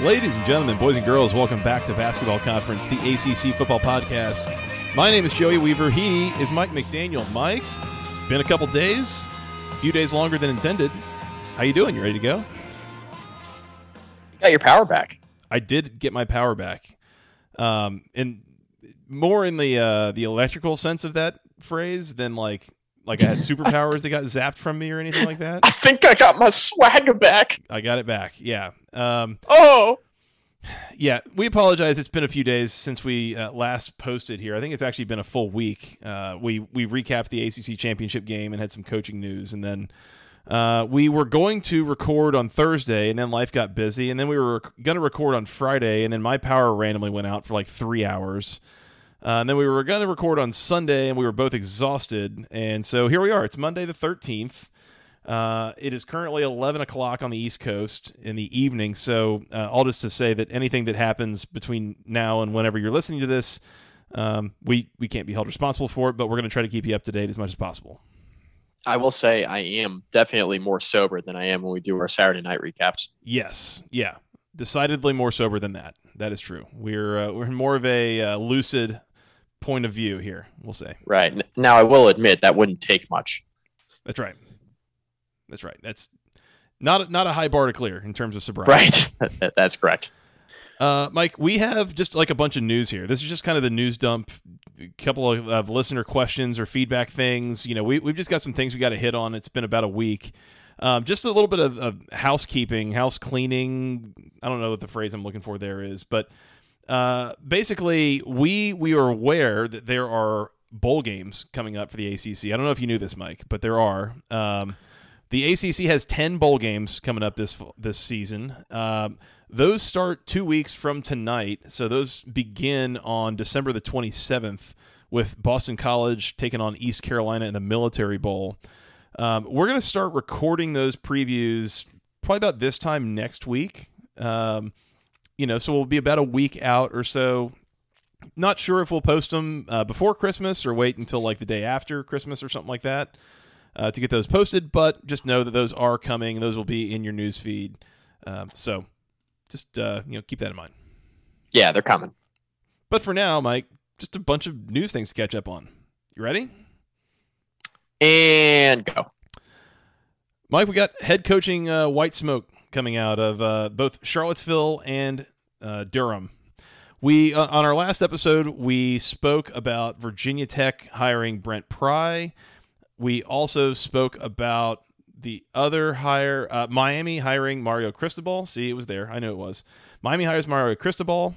Ladies and gentlemen, boys and girls, welcome back to Basketball Conference, the ACC Football Podcast. My name is Joey Weaver. He is Mike McDaniel. Mike, it's been a couple days, a few days longer than intended. How you doing? You ready to go? You got your power back. I did get my power back, um, and more in the uh, the electrical sense of that phrase than like like I had superpowers that got zapped from me or anything like that. I think I got my swagger back. I got it back. Yeah. Um, Oh, yeah, we apologize. It's been a few days since we uh, last posted here. I think it's actually been a full week. Uh, we we recapped the ACC championship game and had some coaching news, and then uh, we were going to record on Thursday, and then life got busy, and then we were going to record on Friday, and then my power randomly went out for like three hours. Uh, and then we were going to record on Sunday, and we were both exhausted. And so here we are. It's Monday the 13th. Uh, it is currently 11 o'clock on the East Coast in the evening. So, uh, all just to say that anything that happens between now and whenever you're listening to this, um, we, we can't be held responsible for it, but we're going to try to keep you up to date as much as possible. I will say I am definitely more sober than I am when we do our Saturday night recaps. Yes. Yeah. Decidedly more sober than that. That is true. We're, uh, we're more of a uh, lucid point of view here, we'll say. Right now, I will admit that wouldn't take much. That's right. That's right. That's not not a high bar to clear in terms of sobriety. Right, that's correct. Uh, Mike, we have just like a bunch of news here. This is just kind of the news dump, a couple of, of listener questions or feedback things. You know, we, we've just got some things we got to hit on. It's been about a week. Um, just a little bit of, of housekeeping, house cleaning. I don't know what the phrase I'm looking for there is, but uh, basically, we we are aware that there are bowl games coming up for the ACC. I don't know if you knew this, Mike, but there are. Um, the ACC has ten bowl games coming up this this season. Um, those start two weeks from tonight, so those begin on December the 27th with Boston College taking on East Carolina in the Military Bowl. Um, we're going to start recording those previews probably about this time next week. Um, you know, so we'll be about a week out or so. Not sure if we'll post them uh, before Christmas or wait until like the day after Christmas or something like that uh, to get those posted. But just know that those are coming. Those will be in your news feed. Um, so just uh, you know keep that in mind. Yeah, they're coming. But for now, Mike, just a bunch of news things to catch up on. You ready? And go. Mike, we got head coaching uh, white smoke coming out of uh, both Charlottesville and uh, Durham. We uh, on our last episode we spoke about Virginia Tech hiring Brent Pry. We also spoke about the other hire, uh, Miami hiring Mario Cristobal. See, it was there. I knew it was. Miami hires Mario Cristobal.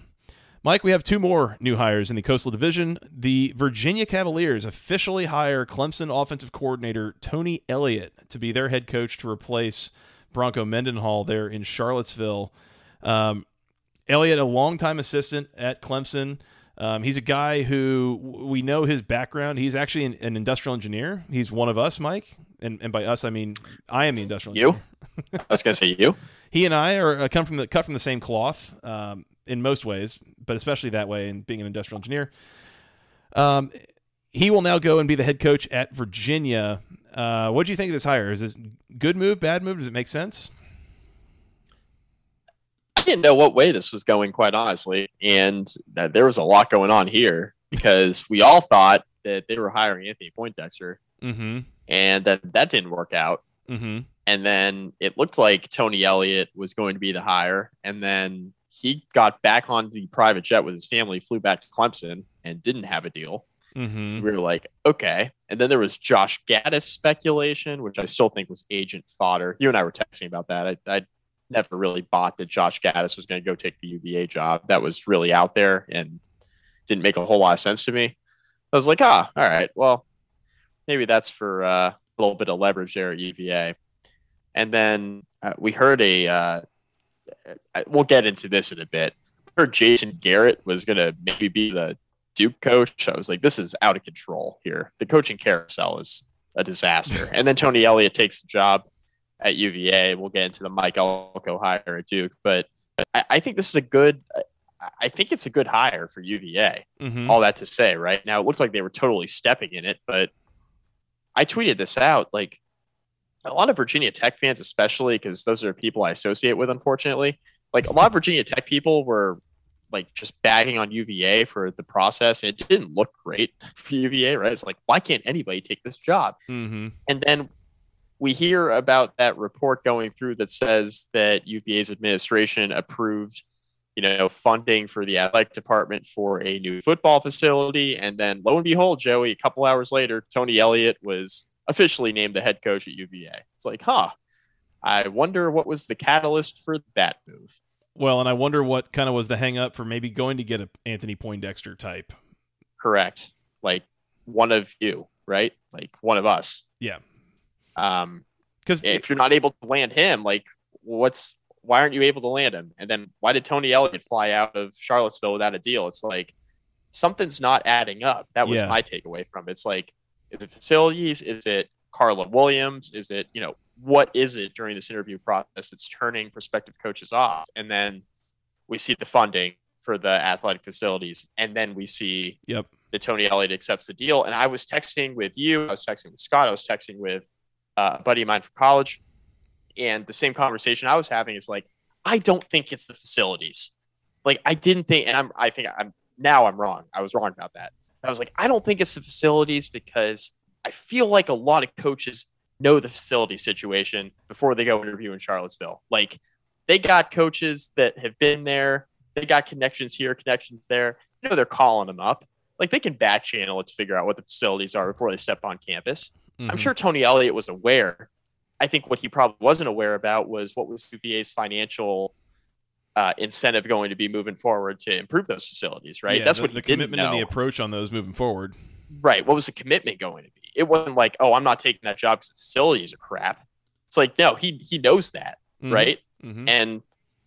Mike, we have two more new hires in the Coastal Division. The Virginia Cavaliers officially hire Clemson offensive coordinator Tony Elliott to be their head coach to replace Bronco Mendenhall there in Charlottesville. Um, Elliott, a longtime assistant at Clemson. Um, he's a guy who we know his background. He's actually an, an industrial engineer. He's one of us, Mike. And, and by us, I mean I am the industrial You? engineer. I was gonna say you. He and I are uh, come from the cut from the same cloth um, in most ways, but especially that way in being an industrial engineer. Um, he will now go and be the head coach at Virginia. Uh, what do you think of this hire? Is this good move, bad move? Does it make sense? I didn't know what way this was going, quite honestly, and that there was a lot going on here because we all thought that they were hiring Anthony Poindexter, Mm-hmm. and that that didn't work out. Mm-hmm. And then it looked like Tony Elliott was going to be the hire. And then he got back on the private jet with his family, flew back to Clemson, and didn't have a deal. Mm-hmm. We were like, okay. And then there was Josh Gattis speculation, which I still think was agent fodder. You and I were texting about that. I, I never really bought that Josh Gattis was going to go take the UVA job. That was really out there and didn't make a whole lot of sense to me. I was like, ah, all right, well, maybe that's for uh, a little bit of leverage there at UVA. And then uh, we heard a, uh, we'll get into this in a bit. Heard Jason Garrett was going to maybe be the Duke coach. I was like, this is out of control here. The coaching carousel is a disaster. and then Tony Elliott takes the job at UVA. We'll get into the Mike Elko hire at Duke, but I, I think this is a good. I think it's a good hire for UVA. Mm-hmm. All that to say, right now it looked like they were totally stepping in it, but I tweeted this out like a lot of Virginia Tech fans, especially because those are people I associate with, unfortunately. Like a lot of Virginia Tech people were like just bagging on UVA for the process. It didn't look great for UVA, right? It's like, why can't anybody take this job? Mm-hmm. And then we hear about that report going through that says that UVA's administration approved, you know, funding for the athletic department for a new football facility. And then lo and behold, Joey, a couple hours later, Tony Elliott was officially named the head coach at UVA. It's like, huh. I wonder what was the catalyst for that move. Well, and I wonder what kind of was the hang up for maybe going to get a Anthony Poindexter type. Correct. Like one of you, right? Like one of us. Yeah. Um, because if you're not able to land him, like what's why aren't you able to land him? And then why did Tony Elliott fly out of Charlottesville without a deal? It's like something's not adding up. That was yeah. my takeaway from it. It's like is it facilities? Is it Carla Williams? Is it, you know, what is it during this interview process that's turning prospective coaches off? And then we see the funding for the athletic facilities. And then we see yep. that Tony Elliott accepts the deal. And I was texting with you, I was texting with Scott, I was texting with uh, a buddy of mine from college. And the same conversation I was having is like, I don't think it's the facilities. Like I didn't think, and I'm, I think I'm now I'm wrong. I was wrong about that. I was like, I don't think it's the facilities because I feel like a lot of coaches know the facility situation before they go interview in Charlottesville. Like they got coaches that have been there, they got connections here, connections there. You know, they're calling them up. Like they can back channel it to figure out what the facilities are before they step on campus. Mm-hmm. I'm sure Tony Elliott was aware. I think what he probably wasn't aware about was what was UVA's financial uh, incentive going to be moving forward to improve those facilities, right? Yeah, That's the, what the commitment and the approach on those moving forward. Right. What was the commitment going to be? It wasn't like, oh, I'm not taking that job because the facilities are crap. It's like, no, he he knows that, mm-hmm. right? Mm-hmm. And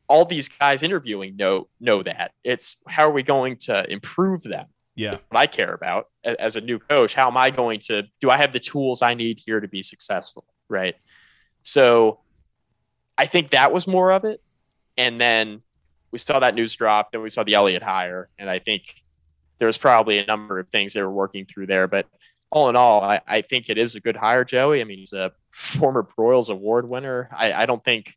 all these guys interviewing know know that. It's how are we going to improve them? Yeah. what I care about as, as a new coach. How am I going to do I have the tools I need here to be successful? Right. So I think that was more of it. And then we saw that news drop, then we saw the Elliott hire. And I think there's probably a number of things they were working through there. But all in all, I, I think it is a good hire, Joey. I mean, he's a former Broyles Award winner. I, I don't think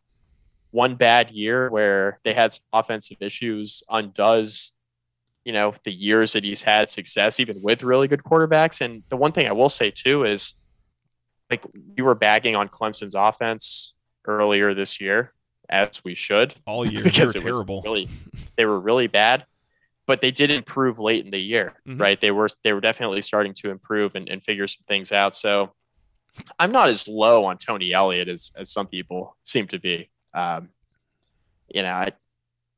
one bad year where they had some offensive issues undoes, you know, the years that he's had success, even with really good quarterbacks. And the one thing I will say too is like we were bagging on Clemson's offense earlier this year, as we should. All year because were terrible. Really, they were really bad but they did improve late in the year, mm-hmm. right? They were they were definitely starting to improve and, and figure some things out. So I'm not as low on Tony Elliott as as some people seem to be. Um, you know, I,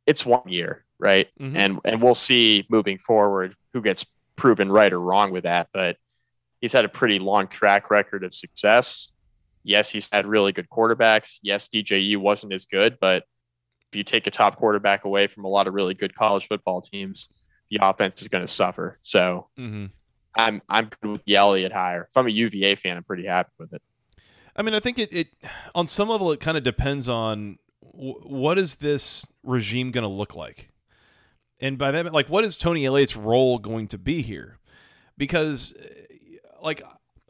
it's one year, right? Mm-hmm. And and we'll see moving forward who gets proven right or wrong with that. But he's had a pretty long track record of success. Yes, he's had really good quarterbacks. Yes, DJU wasn't as good, but you take a top quarterback away from a lot of really good college football teams, the offense is going to suffer. So mm-hmm. I'm I'm good with the Elliott hire. If I'm a UVA fan, I'm pretty happy with it. I mean, I think it, it on some level it kind of depends on w- what is this regime going to look like, and by that like what is Tony Elliott's role going to be here? Because like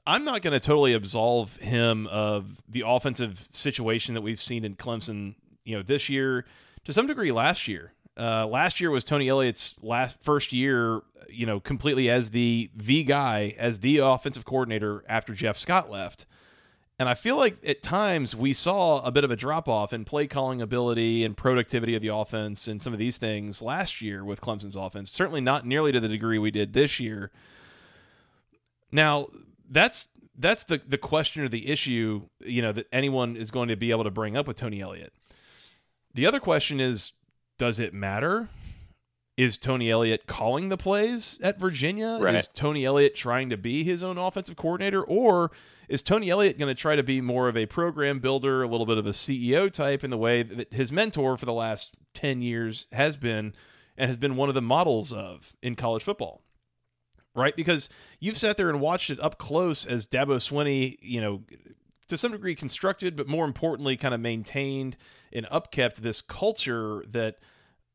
I'm not going to totally absolve him of the offensive situation that we've seen in Clemson you know this year to some degree last year. Uh, last year was Tony Elliott's last first year, you know, completely as the the guy as the offensive coordinator after Jeff Scott left. And I feel like at times we saw a bit of a drop off in play calling ability and productivity of the offense and some of these things last year with Clemson's offense. Certainly not nearly to the degree we did this year. Now, that's that's the the question or the issue, you know, that anyone is going to be able to bring up with Tony Elliott The other question is does it matter? Is Tony Elliott calling the plays at Virginia? Right. Is Tony Elliott trying to be his own offensive coordinator? Or is Tony Elliott going to try to be more of a program builder, a little bit of a CEO type in the way that his mentor for the last 10 years has been and has been one of the models of in college football? Right? Because you've sat there and watched it up close as Dabo Swinney, you know, to some degree constructed, but more importantly, kind of maintained and upkept this culture that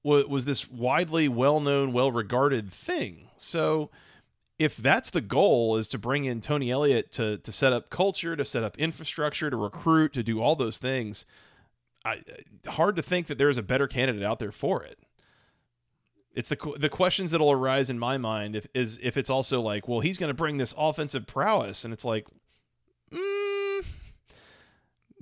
w- was this widely well known, well regarded thing. So, if that's the goal, is to bring in Tony Elliott to to set up culture, to set up infrastructure, to recruit, to do all those things, I, hard to think that there's a better candidate out there for it. It's the the questions that'll arise in my mind if is if it's also like, well, he's going to bring this offensive prowess, and it's like, mm,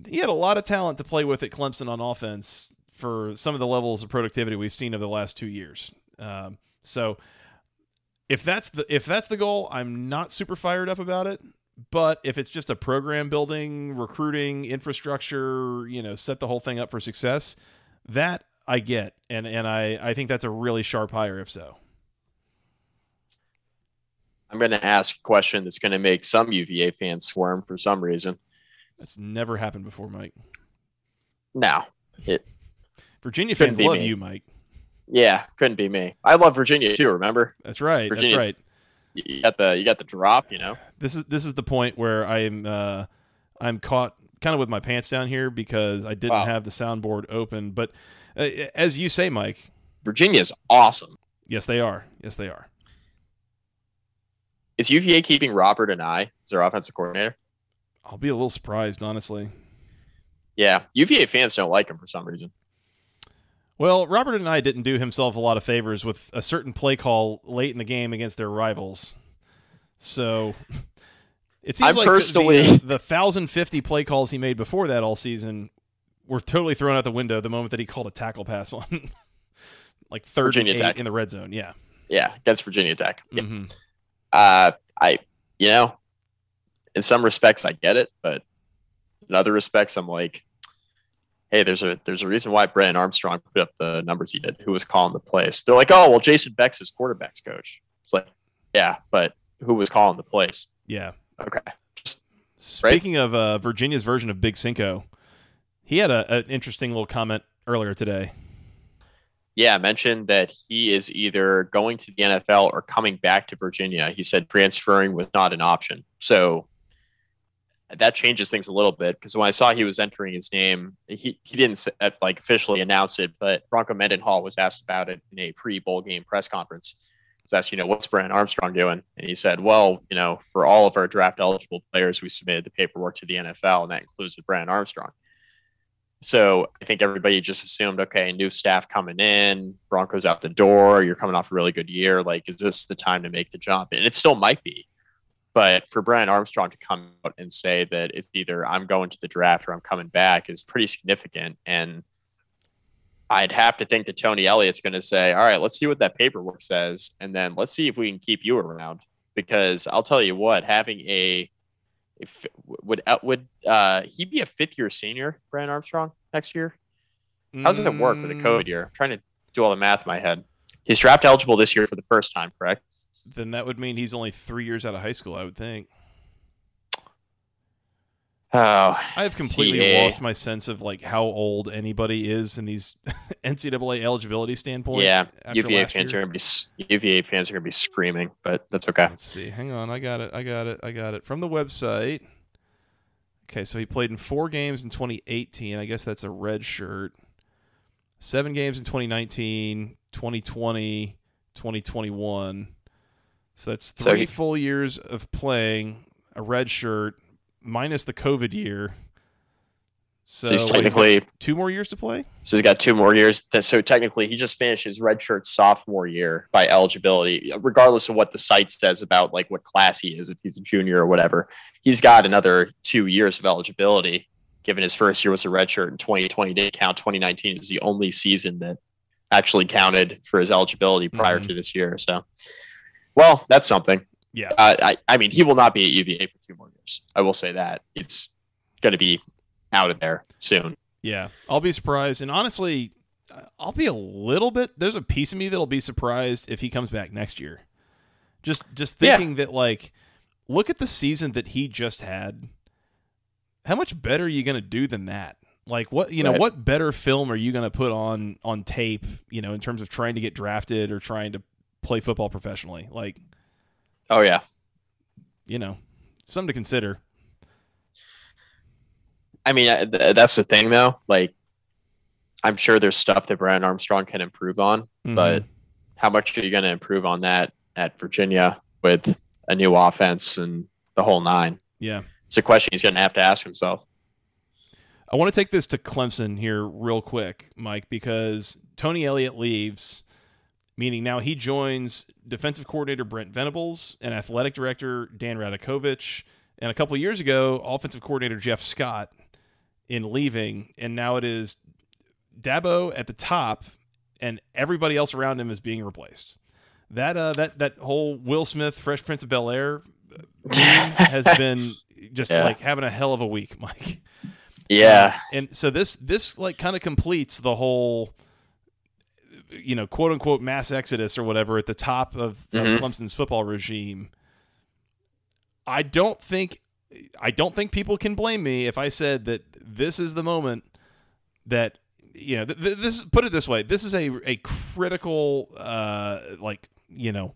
he had a lot of talent to play with at Clemson on offense for some of the levels of productivity we've seen over the last two years. Um, so if that's the if that's the goal, I'm not super fired up about it. But if it's just a program building, recruiting, infrastructure, you know, set the whole thing up for success, that I get, and and I I think that's a really sharp hire if so. I'm going to ask a question that's going to make some UVA fans squirm for some reason. That's never happened before, Mike. Now, it Virginia fans love me. you, Mike. yeah, couldn't be me. I love Virginia too. Remember, That's right. Virginia's- That's right. you got the you got the drop. You know, this is this is the point where I'm uh, I'm caught kind of with my pants down here because I didn't Wow. have the soundboard open. But uh, as you say, Mike, Virginia is awesome. yes, they are. Yes, they are. Is UVA keeping Robert Anae as their offensive coordinator? I'll be a little surprised, honestly. Yeah, UVA fans don't like him for some reason. Well, Robert Anae didn't do himself a lot of favors with a certain play call late in the game against their rivals. So it seems I'm like the- personally- the, the 1,050 play calls he made before that all season were totally thrown out the window the moment that he called a tackle pass on like third Virginia and eight Tech. in the red zone. Yeah. Yeah, against Virginia Tech. Yeah. Mhm. Uh, I, you know, in some respects I get it, but in other respects I'm like, hey, there's a there's a reason why Brennan Armstrong put up the numbers he did. Who was calling the plays? They're like, oh, well, Jason Beck's his quarterbacks coach. It's like, yeah, but who was calling the plays? Yeah. Okay, just Speaking of uh, Virginia's version of Big Cinco, he had a, an interesting little comment earlier today. yeah, mentioned that he is either going to the NFL or coming back to Virginia. He said transferring was not an option. So that changes things a little bit because when I saw he was entering his name, he, he didn't uh, like officially announce it, but Bronco Mendenhall was asked about it in a pre bowl game press conference. He was asked, you know, what's Brennan Armstrong doing? And he said, well, you know, for all of our draft eligible players, we submitted the paperwork to the NFL, and that includes Brennan Armstrong. So I think everybody just assumed, okay, new staff coming in, Broncos out the door, you're coming off a really good year. Like, is this the time to make the jump? And it still might be. But for Brennan Armstrong to come out and say that it's either I'm going to the draft or I'm coming back is pretty significant. And I'd have to think that Tony Elliott's going to say, all right, let's see what that paperwork says. And then let's see if we can keep you around. Because I'll tell you what, having a if would uh, would uh, he be a fifth year senior, Brennan Armstrong, next year? How does it work with a COVID year? I'm trying to do all the math in my head. He's draft eligible this year for the first time, correct? Then that would mean he's only three years out of high school, I would think. Oh, I have completely lost my sense of like how old anybody is in these NCAA eligibility standpoint. yeah. UVA fans year. are gonna be UVA fans are gonna be screaming, but that's okay. Let's see. Hang on. I got it. I got it. I got it from the website. Okay, so he played in four games in 2018. I guess that's a red shirt. Seven games in 2019, 2020, 2021. So that's So three he- full years of playing a red shirt minus the COVID year. So, So, he's technically two more years to play. so he's got two more years. So technically, he just finished his redshirt sophomore year by eligibility, regardless of what the site says about like what class he is, if he's a junior or whatever. He's got another two years of eligibility. Given his first year was a redshirt in 2020 didn't count. 2019 is the only season that actually counted for his eligibility prior Mhm. to this year. So, well, that's something. Yeah. Uh, I, I mean, he will not be at UVA for two more years. I will say that it's going to be out of there soon. Yeah, I'll be surprised, and honestly, I'll be a little bit. There's a piece of me that'll be surprised if he comes back next year. Just just thinking yeah. that like, look at the season that he just had. How much better are you going to do than that? Like what you know, right. what better film are you going to put on on tape? You know, in terms of trying to get drafted or trying to play football professionally. Like, oh yeah, you know, something to consider. I mean, that's the thing though. Like, I'm sure there's stuff that Brennan Armstrong can improve on, mm-hmm. but how much are you going to improve on that at Virginia with a new offense and the whole nine? Yeah, it's a question he's going to have to ask himself. I want to take this to Clemson here real quick, Mike, because Tony Elliott leaves, meaning now he joins defensive coordinator Brent Venables and athletic director Dan Radakovich, and a couple years ago, offensive coordinator Jeff Scott in leaving, and now it is Dabo at the top, and everybody else around him is being replaced. That uh, that that whole Will Smith Fresh Prince of Bel Air has been just yeah. like having a hell of a week, Mike. Yeah. and so this this like kind of completes the whole you know, quote unquote mass exodus or whatever at the top of, mm-hmm. of Clemson's football regime. I don't think I don't think people can blame me if I said that this is the moment that you know th- th- this put it this way this is a a critical uh like you know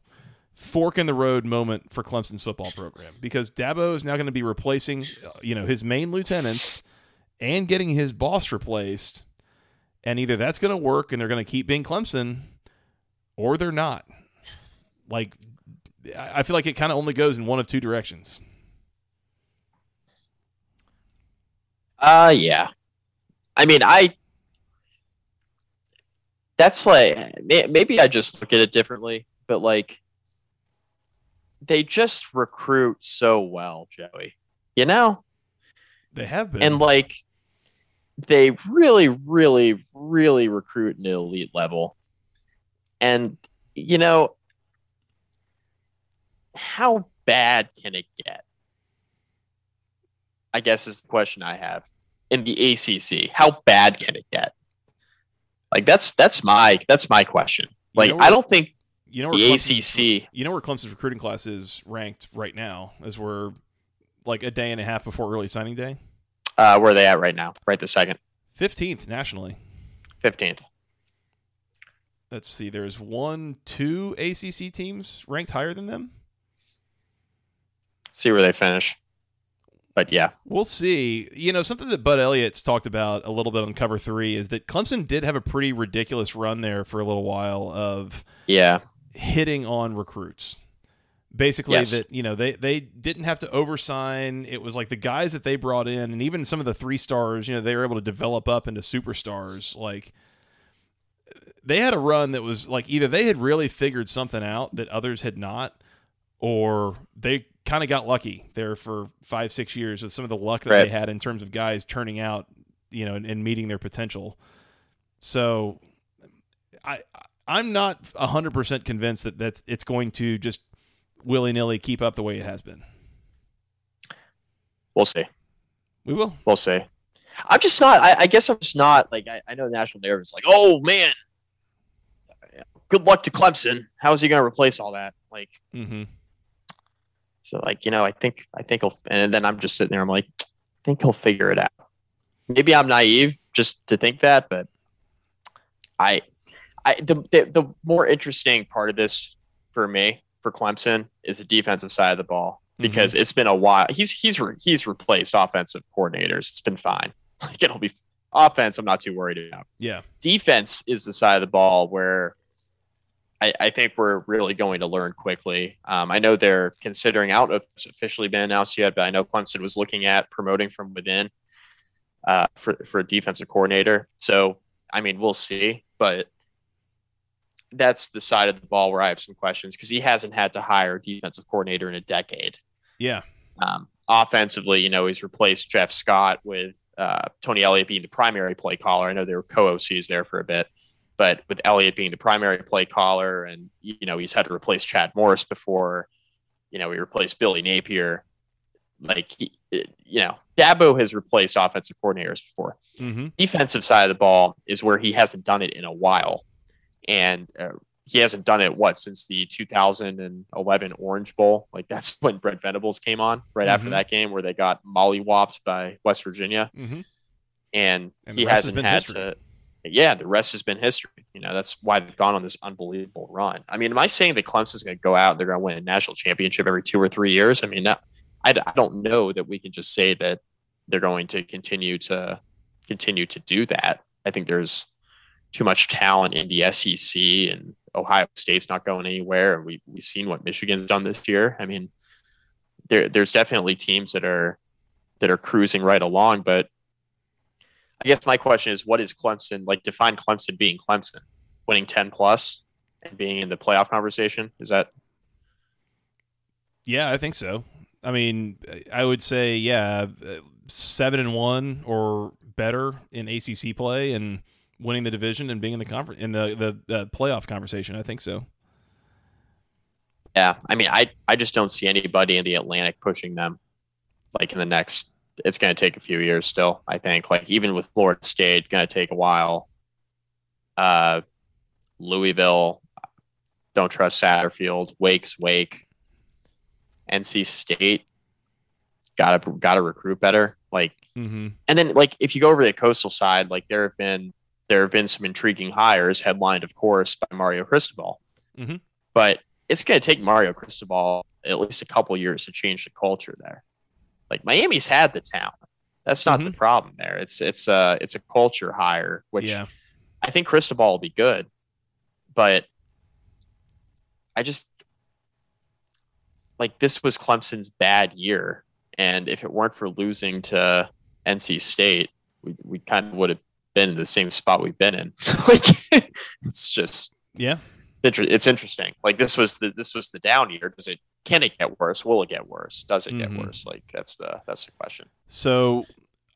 fork in the road moment for Clemson's football program because Dabo is now going to be replacing uh, you know his main lieutenants and getting his boss replaced. And either that's going to work and they're going to keep being Clemson or they're not. Like, I feel like it kind of only goes in one of two directions. Uh, yeah. I mean, I. That's like maybe I just look at it differently, but like they just recruit so well, Joey. You know, they have been, and like they really, really, really recruit an elite level. And, you know, how bad can it get? I guess is the question I have in the ACC. How bad can it get? Like that's that's my that's my question. Like you know where, I don't think you know the ACC. You know where Clemson's recruiting class is ranked right now, as we're like a day and a half before early signing day. Uh, where are they at right now? Right this second. Fifteenth nationally. Fifteenth. Let's see. There's one, two ACC teams ranked higher than them. See where they finish. But yeah, we'll see. You know, something that Bud Elliott's talked about a little bit on Cover Three is that Clemson did have a pretty ridiculous run there for a little while of yeah hitting on recruits basically yes. that you know they they didn't have to oversign it was like the guys that they brought in and even some of the three stars you know they were able to develop up into superstars like they had a run that was like either they had really figured something out that others had not or they kind of got lucky there for five six years with some of the luck that right. they had in terms of guys turning out you know and, and meeting their potential so i i'm not 100% convinced that that's it's going to just willy nilly keep up the way it has been? We'll see. We will. We'll see. I'm just not. I, I guess I'm just not like I, I know the national narrative is like, oh man, good luck to Clemson. How is he going to replace all that? Like, mm-hmm. so like you know, I think I think he'll. And then I'm just sitting there. I'm like, I think he'll figure it out. Maybe I'm naive just to think that, but I, I the the, the more interesting part of this for me for Clemson is the defensive side of the ball mm-hmm. because mm-hmm. it's been a while. He's he's re, he's replaced offensive coordinators. It's been fine. Like it'll be offense. I'm not too worried about. Yeah, defense is the side of the ball where I, I think we're really going to learn quickly. Um, I know they're considering out. It's officially been announced yet, but I know Clemson was looking at promoting from within uh, for for a defensive coordinator. So I mean, we'll see, but that's the side of the ball where I have some questions because he hasn't had to hire a defensive coordinator in a decade. Yeah. Um, offensively, you know, he's replaced Jeff Scott with uh, Tony Elliott being the primary play caller. I know they were co OCs there for a bit, but with Elliott being the primary play caller, and you know, he's had to replace Chad Morris before. You know, he replaced Billy Napier. Like, he, you know, Dabo has replaced offensive coordinators before. Mm-hmm. Defensive side of the ball is where he hasn't done it in a while, and uh, he hasn't done it what since the 2011 Orange Bowl. Like that's when Brent Venables came on right after Mhm. that game where they got mollywopped by West Virginia, Mm-hmm. and, And he has hasn't been had history. to. Yeah, the rest has been history. You know, that's why they've gone on this unbelievable run. I mean, am I saying that Clemson's going to go out and they're going to win a national championship every two or three years? I mean, I, I don't know that we can just say that they're going to continue to continue to do that. I think there's too much talent in the SEC and Ohio State's not going anywhere. And we, we've seen what Michigan's done this year. I mean, there, there's definitely teams that are that are cruising right along, but I guess my question is, what is Clemson like? Define Clemson being Clemson, winning ten plus and being in the playoff conversation. Is that Yeah, I think so. I mean, I would say yeah, seven and one or better in ACC play and winning the division and being in the conference in the the uh, playoff conversation. I think so. yeah? I mean, I I just don't see anybody in the Atlantic pushing them. Like in the next, it's going to take a few years still. I think. Like even with Florida State, going to take a while. Uh, Louisville, don't trust Satterfield. Wake's Wake. NC State, gotta gotta recruit better. Like Mm-hmm. and then like if you go over to the coastal side, like there have been there have been some intriguing hires, headlined of course by Mario Cristobal. Mhm. But it's going to take Mario Cristobal at least a couple years to change the culture there. Like Miami's had the talent. That's not the problem there. It's it's a it's a culture hire, which Yeah. I think Cristobal will be good, but I just like this was Clemson's bad year, and if it weren't for losing to NC State, we we kind of would have been in the same spot we've been in. like it's just Yeah. inter- it's interesting. Like this was the this was the down year. Does it can it get worse? Will it get worse? Does it Mhm. get worse? Like that's the that's the question. So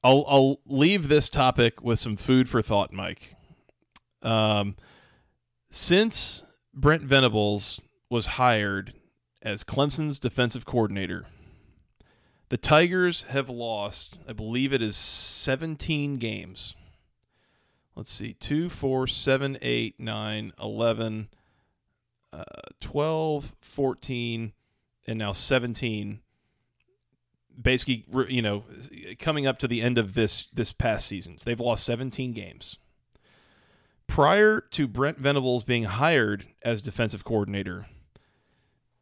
I'll I'll leave this topic with some food for thought, Mike. Um, since Brent Venables was hired as Clemson's defensive coordinator, the Tigers have lost, I believe it is 17 games. Let's see, 2, 4, 7, 8, 9, 11, uh, 12, 14, and now 17 basically you know coming up to the end of this this past season, they've lost 17 games. Prior to Brent Venables being hired as defensive coordinator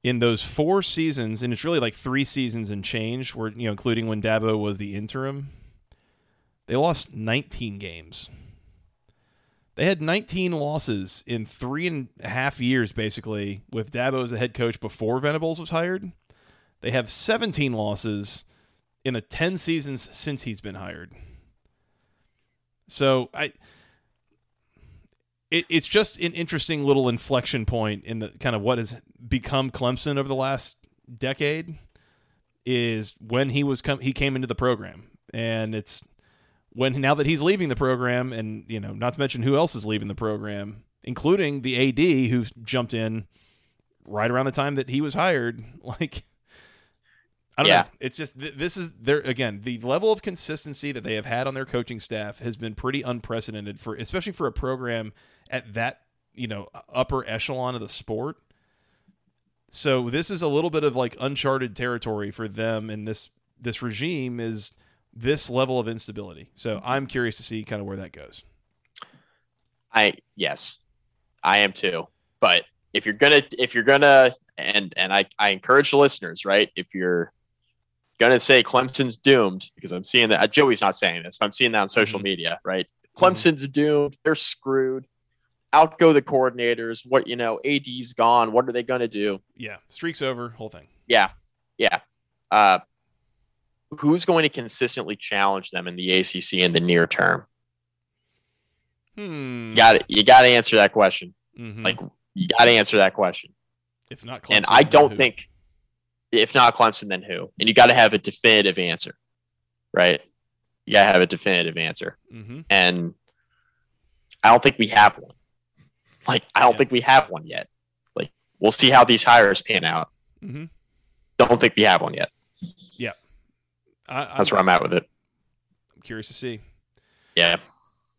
in those four seasons and it's really like 3 seasons and change where you know including when Dabo was the interim they lost 19 games they had 19 losses in three and a half years basically with Dabo as the head coach before Venables was hired they have 17 losses in the 10 seasons since he's been hired. So I it, it's just an interesting little inflection point in the kind of what has become Clemson over the last decade is when he was come he came into the program and it's when now that he's leaving the program and you know not to mention who else is leaving the program including the AD who jumped in right around the time that he was hired like I don't Yeah. know. It's just th- this is there again the level of consistency that they have had on their coaching staff has been pretty unprecedented for especially for a program at that you know upper echelon of the sport. So this is a little bit of like uncharted territory for them, and this this regime is this level of instability. So I'm curious to see kind of where that goes. I yes, I am too. But if you're gonna if you're gonna and and I I encourage the listeners right if you're gonna say Clemson's doomed because I'm seeing that uh, Joey's not saying this but I'm seeing that on social Mhm. media right Clemson's doomed they're screwed out go the coordinators what you know AD's gone what are they gonna do Yeah, streaks over, whole thing. yeah yeah uh who's going to consistently challenge them in the ACC in the near term Hmm. you got it you got to answer that question Mhm. like you got to answer that question if not, and Clemson, I then don't who? think, if not Clemson, then who? And you got to have a definitive answer, right? You got to have a definitive answer, Mhm. and I don't think we have one. Like, I don't Yeah. think we have one yet. Like, we'll see how these hires pan out. Mhm. Don't think we have one yet. I, That's where I'm at with it. I'm curious to see. Yeah.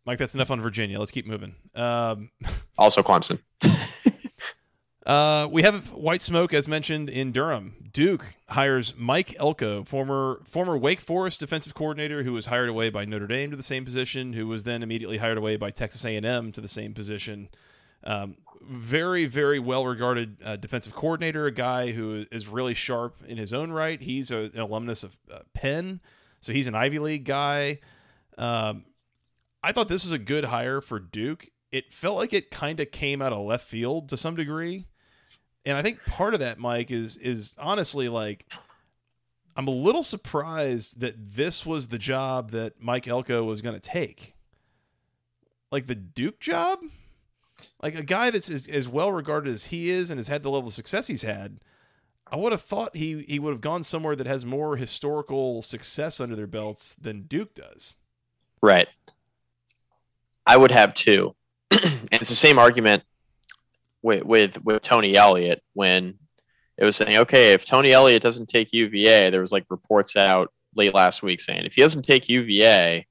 Mike, that's enough on Virginia. Let's keep moving. Um, Also Clemson. uh, we have white smoke, as mentioned in Durham. Duke hires Mike Elko, former former Wake Forest defensive coordinator, who was hired away by Notre Dame to the same position, who was then immediately hired away by Texas A&M to the same position. Um, very, very well regarded uh, defensive coordinator, a guy who is really sharp in his own right. He's a, an alumnus of uh, Penn, so he's an Ivy League guy. Um, I thought this was a good hire for Duke. It felt like it kind of came out of left field to some degree. And I think part of that, Mike, is is honestly like I'm a little surprised that this was the job that Mike Elko was going to take. Like the Duke job? Like a guy that's as, as well regarded as he is and has had the level of success he's had. I would have thought he he would have gone somewhere that has more historical success under their belts than Duke does. Right. I would have too. and it's the same argument with, with with Tony Elliott when it was saying, okay, if Tony Elliott doesn't take UVA, there was like reports out late last week saying if he doesn't take UVA,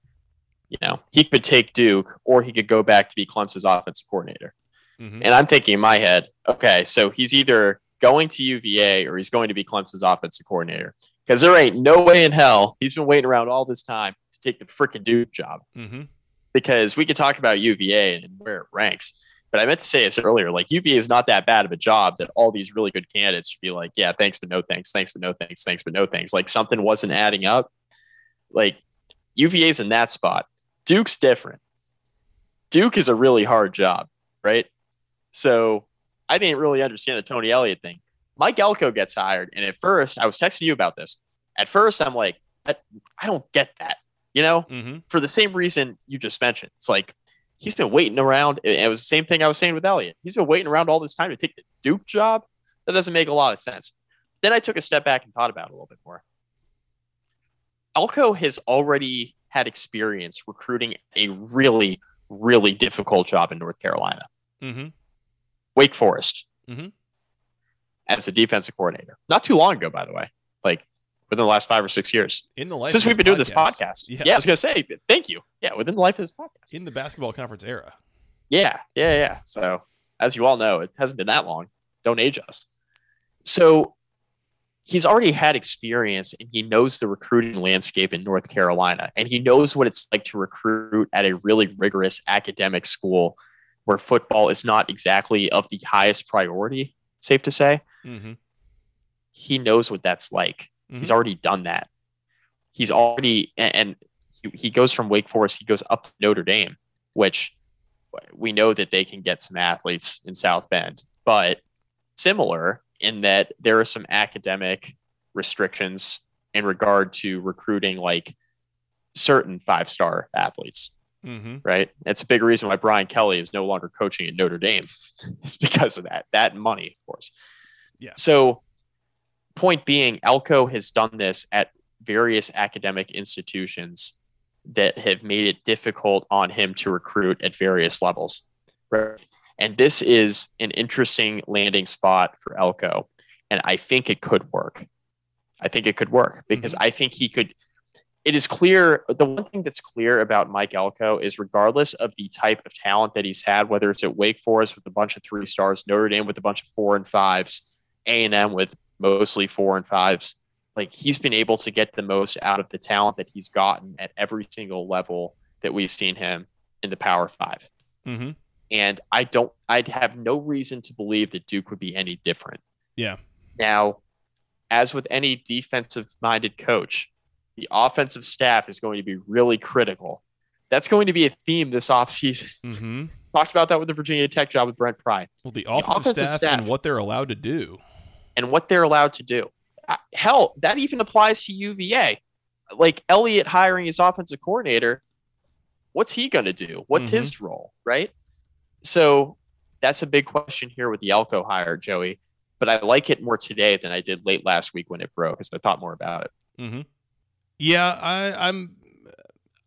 you know, he could take Duke or he could go back to be Clemson's offensive coordinator. Mm-hmm. And I'm thinking in my head, okay, so he's either going to UVA or he's going to be Clemson's offensive coordinator. Because there ain't no way in hell he's been waiting around all this time to take the freaking Duke job. Mm-hmm. Because we could talk about UVA and where it ranks. But I meant to say this earlier, like UVA is not that bad of a job that all these really good candidates should be like, yeah, thanks, but no thanks, thanks, but no thanks, thanks, but no thanks. Like something wasn't adding up. Like UVA's in that spot. Duke's different. Duke is a really hard job, right? So I didn't really understand the Tony Elliott thing. Mike Elko gets hired, and at first I was texting you about this. At first, I'm like, I, I don't get that, you know, Mm-hmm. for the same reason you just mentioned. It's like he's been waiting around. and It was the same thing I was saying with Elliott. He's been waiting around all this time to take the Duke job. That doesn't make a lot of sense. Then I took a step back and thought about it a little bit more. Elko has already had experience recruiting a really, really difficult job in North Carolina. Mm-hmm. Wake Forest Mhm. as a defensive coordinator. Not too long ago, by the way, like within the last five or six years In the life since of we've been doing this podcast. Yeah. Yeah. I was gonna say thank you. Yeah, within the life of this podcast. in the basketball conference era. Yeah, yeah, yeah. So as you all know, it hasn't been that long. Don't age us. So he's already had experience and he knows the recruiting landscape in North Carolina and he knows what it's like to recruit at a really rigorous academic school where football is not exactly of the highest priority, safe to say. Mm-hmm. He knows what that's like. He's already done that. He's already and, and he, he goes from Wake Forest, he goes up to Notre Dame, which we know that they can get some athletes in South Bend, but similar in that there are some academic restrictions in regard to recruiting like certain five star athletes, Mm-hmm. right? It's a big reason why Brian Kelly is no longer coaching at Notre Dame. It's because of that, that money, of course. Yeah. So, point being, Elko has done this at various academic institutions that have made it difficult on him to recruit at various levels. Right. And this is an interesting landing spot for Elko. And I think it could work. I think it could work because I think he could. It is clear. The one thing that's clear about Mike Elko is regardless of the type of talent that he's had, whether it's at Wake Forest with a bunch of three stars, Notre Dame with a bunch of four and fives, A&M with mostly four and fives, like he's been able to get the most out of the talent that he's gotten at every single level that we've seen him in the Power Five. Mm-hmm. And I don't, I'd have no reason to believe that Duke would be any different. Yeah. Now, as with any defensive minded coach, the offensive staff is going to be really critical. That's going to be a theme this offseason. Mm-hmm. Talked about that with the Virginia Tech job with Brent Pry Well, the offensive, offensive staff, staff- and what they're allowed to do. and what they're allowed to do. Uh, Hell, that even applies to UVA. Like Elliott hiring his offensive coordinator, what's he going to do? What's Mhm. his role? Right. So that's a big question here with the Elko hire, Joey. But I like it more today than I did late last week when it broke, because I thought more about it. Mm-hmm. Yeah, I, I'm.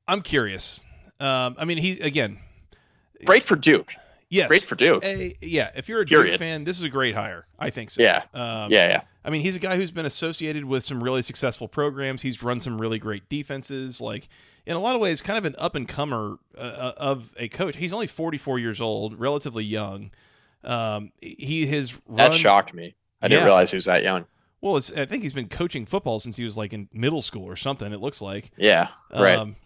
I'm curious. Um, I mean, he's again. Great for Duke. Yes, Great for Duke. A, yeah, if you're a Duke fan, this is a great hire. I think so. Yeah. um, yeah, yeah. I mean, he's a guy who's been associated with some really successful programs. He's run some really great defenses. Like in a lot of ways, kind of an up and comer uh, of a coach. He's only 44 years old, relatively young. Um, he has run, That shocked me. I didn't realize he was that young. Well, it's, I think he's been coaching football since he was like in middle school or something. It looks like. Yeah, right. Um,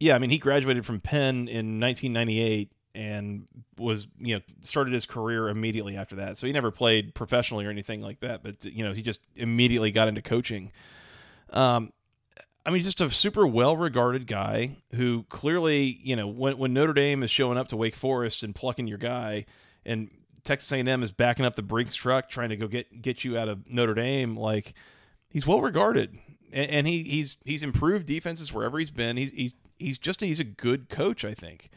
yeah, I mean, he graduated from Penn in 1998 and was, you know, started his career immediately after that. So he never played professionally or anything like that, but you know, he just immediately got into coaching. Um, I mean, he's just a super well-regarded guy who clearly, you know, when when Notre Dame is showing up to Wake Forest and plucking your guy, and Texas A&M is backing up the Brinks truck trying to go get get you out of Notre Dame, like he's well regarded, and, and he he's he's improved defenses wherever he's been. He's he's he's just he's a good coach, I think.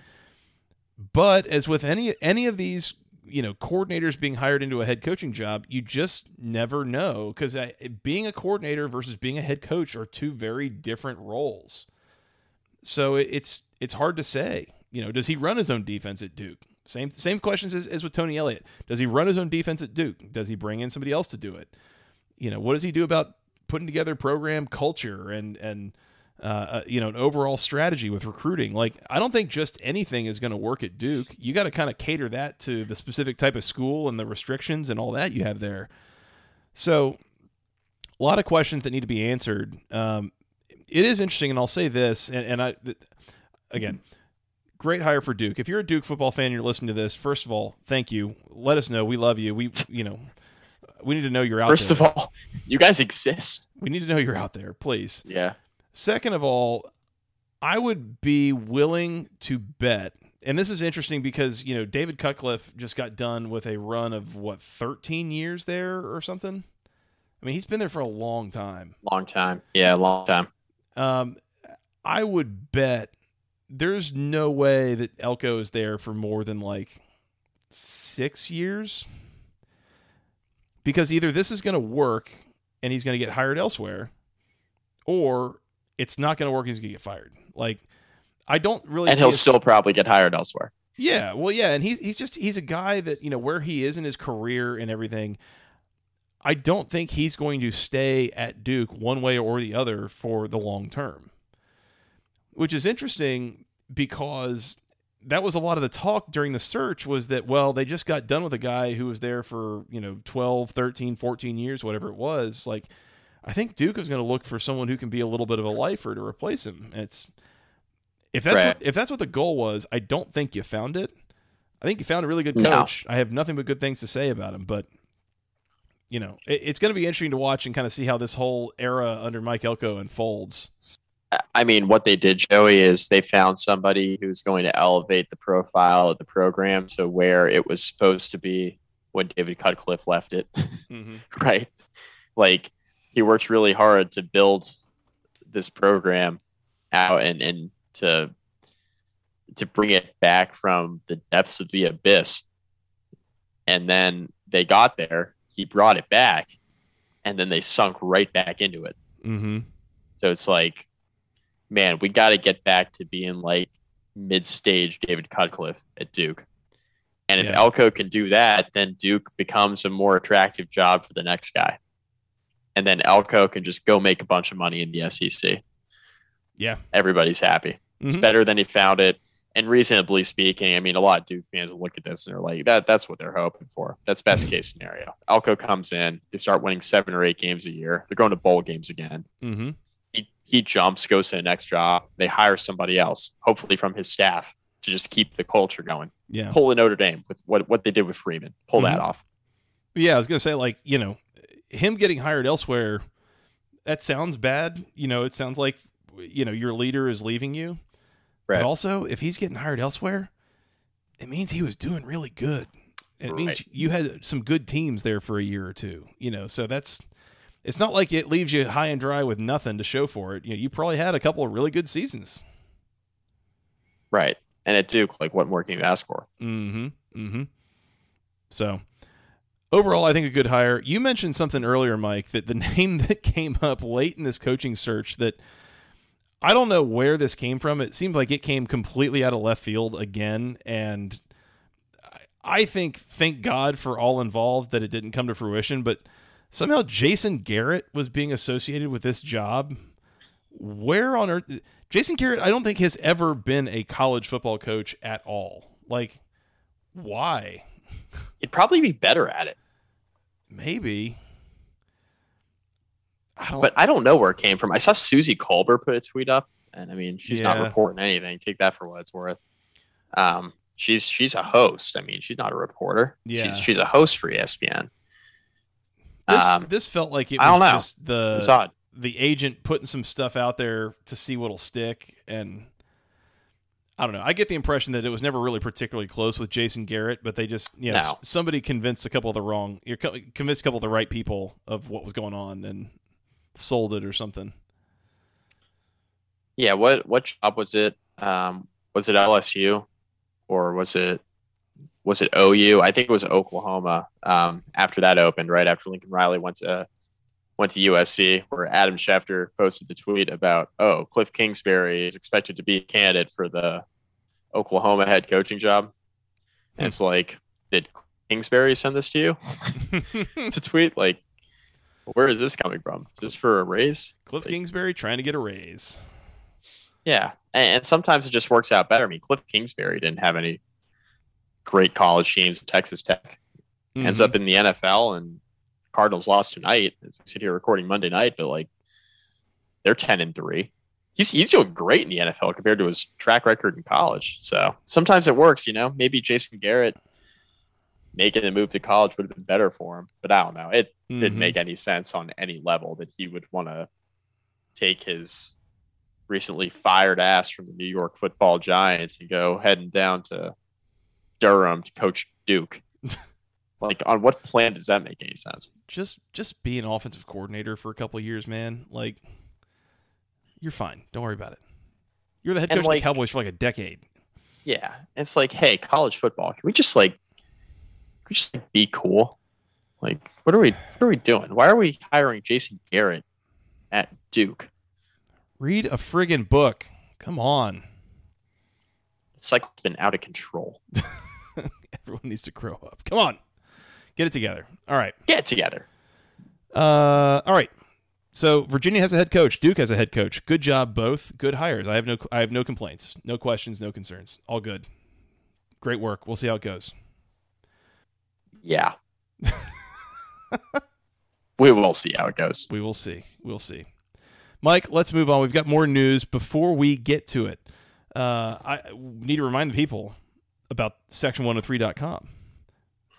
But as with any any of these, you know, coordinators being hired into a head coaching job, you just never know because being a coordinator versus being a head coach are two very different roles. So it, it's it's hard to say. You know, does he run his own defense at Duke? Same same questions as, as with Tony Elliott. Does he run his own defense at Duke? Does he bring in somebody else to do it? You know, what does he do about putting together program culture and and uh, uh, you know an overall strategy with recruiting? Like, I don't think just anything is going to work at Duke. You got to kind of cater that to the specific type of school and the restrictions and all that you have there. So, a lot of questions that need to be answered. Um, it is interesting, and I'll say this, and, and I th- again great hire for Duke. If you're a Duke football fan, and you're listening to this. First of all, thank you. Let us know. We love you. We, you know, we need to know you're out First there. of all, you guys exist. we need to know you're out there, please. Yeah. Second of all, I would be willing to bet, and this is interesting because you know David Cutcliffe just got done with a run of what 13 years there or something. I mean, he's been there for a long time. Long time. Yeah, long time. Um, I would bet there's no way that Elko is there for more than like six years because either this is going to work and he's going to get hired elsewhere, or it's not going to work. He's going to get fired. Like, I don't really. And he'll still probably get hired elsewhere. yeah, well, yeah, and he's he's just he's a guy that you know where he is in his career and everything. I don't think he's going to stay at Duke one way or the other for the long term, which is interesting because that was a lot of the talk during the search was that well they just got done with a guy who was there for you know 12 13 14 years whatever it was like i think duke is going to look for someone who can be a little bit of a lifer to replace him and it's if that's Right. what, if that's what the goal was i don't think you found it i think you found a really good No. coach i have nothing but good things to say about him but you know it, it's going to be interesting to watch and kind of see how this whole era under mike elko unfolds I mean, what they did, Joey, is they found somebody who's going to elevate the profile of the program to where it was supposed to be when David Cutcliffe left it, mm-hmm. right? Like he worked really hard to build this program out and and to to bring it back from the depths of the abyss. And then they got there, he brought it back, and then they sunk right back into it. Mm-hmm. So it's like, man, we got to get back to being like mid-stage David Cutcliffe at Duke. And if Yeah. Elko can do that, then Duke becomes a more attractive job for the next guy. And then Elko can just go make a bunch of money in the SEC. Yeah. Everybody's happy. It's Mhm. better than he found it. And reasonably speaking, I mean, a lot of Duke fans will look at this and they're like, that that's what they're hoping for. That's best case scenario. Elko comes in, they start winning seven or eight games a year. They're going to bowl games again Mm-hmm. he, he jumps, goes to the next job. They hire somebody else, hopefully from his staff, to just keep the culture going. Yeah. Pull a Notre Dame with what, what they did with Freeman. Pull that off. Yeah, I was gonna say like you know, him getting hired elsewhere. That sounds bad. You know, it sounds like you know your leader is leaving you. Right. But also, if he's getting hired elsewhere, it means he was doing really good. And it means you had some good teams there for a year or two. You know, so that's. It's not like it leaves you high and dry with nothing to show for it. You know, you probably had a couple of really good seasons. Right. And at Duke, like, what more can you ask for? Mm-hmm. Mm-hmm. So overall, I think a good hire. You mentioned something earlier, Mike, that the name that came up late in this coaching search that I don't know where this came from. It seemed like it came completely out of left field again. And I think, thank God for all involved that it didn't come to fruition, but somehow Jason Garrett was being associated with this job. Where on earth? Jason Garrett, I don't think has ever been a college football coach at all. Like, why? He'd probably be better at it. Maybe. I don't, but I don't know where it came from. I saw Suzy Kolber put a tweet up, and I mean, she's yeah. not reporting anything. Take that for what it's worth. Um, she's she's a host. I mean, she's not a reporter. Yeah, she's she's a host for ESPN. This, um, this felt like it was I don't know. just the the agent putting some stuff out there to see what'll stick, and I don't know. I get the impression that it was never really particularly close with Jason Garrett, but they just you know no. somebody convinced a couple of the wrong, you're convinced a couple of the right people of what was going on and sold it or something. Yeah, what what job was it? Um, was it LSU? or was it was it OU? I think it was Oklahoma. Um, after that opened, right after Lincoln Riley went to went to USC, where Adam Schefter posted the tweet about, oh, Cliff Kingsbury is expected to be a candidate for the Oklahoma head coaching job. And it's like, did Kingsbury send this to you to tweet? Like, where is this coming from? Is this for a raise? Cliff like, Kingsbury trying to get a raise. Yeah, and, and, sometimes it just works out better. I mean, Cliff Kingsbury didn't have any great college teams at Texas Tech. Mm-hmm. Ends up in the NFL, and Cardinals lost tonight. As we sit here recording Monday night, but like they're ten and three. He's he's doing great in the NFL compared to his track record in college. So sometimes it works, you know. Maybe Jason Garrett making a move to college would have been better for him, but I don't know. It mm-hmm. didn't make any sense on any level that he would want to take his recently fired ass from the New York Football Giants and go heading down to Durham to coach Duke. like, on what plan does that make any sense? Just just be an offensive coordinator for a couple years, man. Like, you're fine. Don't worry about it. You're the head coach like, of the Cowboys for like a decade. Yeah, it's like, hey, college football. Can we just like, can we just like, be cool? Like, what are we what are we doing? Why are we hiring Jason Garrett at Duke? Read a friggin' book. Come on. It's like been out of control. Everyone needs to grow up. Come on. Get it together. All right. Get it together. Uh all right. So Virginia has a head coach. Duke has a head coach. Good job, both. Good hires. I have no I have no complaints. No questions, no concerns. All good. Great work. We'll see how it goes. Yeah. we will see how it goes. We will see. We'll see. Mike, let's move on. We've got more news. Before we get to it, uh, I need to remind the people about section103.com.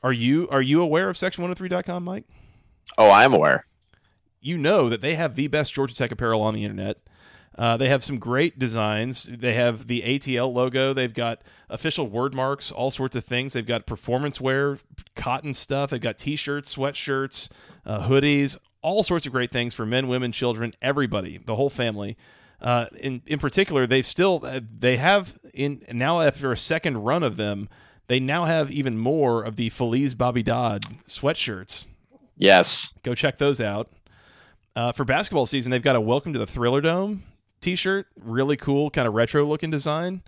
Are you are you aware of section103.com, Mike? Oh, I am aware. You know that they have the best Georgia Tech apparel on the internet. Uh, they have some great designs. They have the ATL logo. They've got official word marks, all sorts of things. They've got performance wear, cotton stuff. They've got t-shirts, sweatshirts, uh, hoodies, all sorts of great things for men, women, children, everybody, the whole family. Uh, in in particular, they've still uh, they have in now after a second run of them, they now have even more of the Feliz Bobby Dodd sweatshirts. Yes, go check those out. Uh, for basketball season, they've got a Welcome to the Thriller Dome T-shirt, really cool, kind of retro looking design.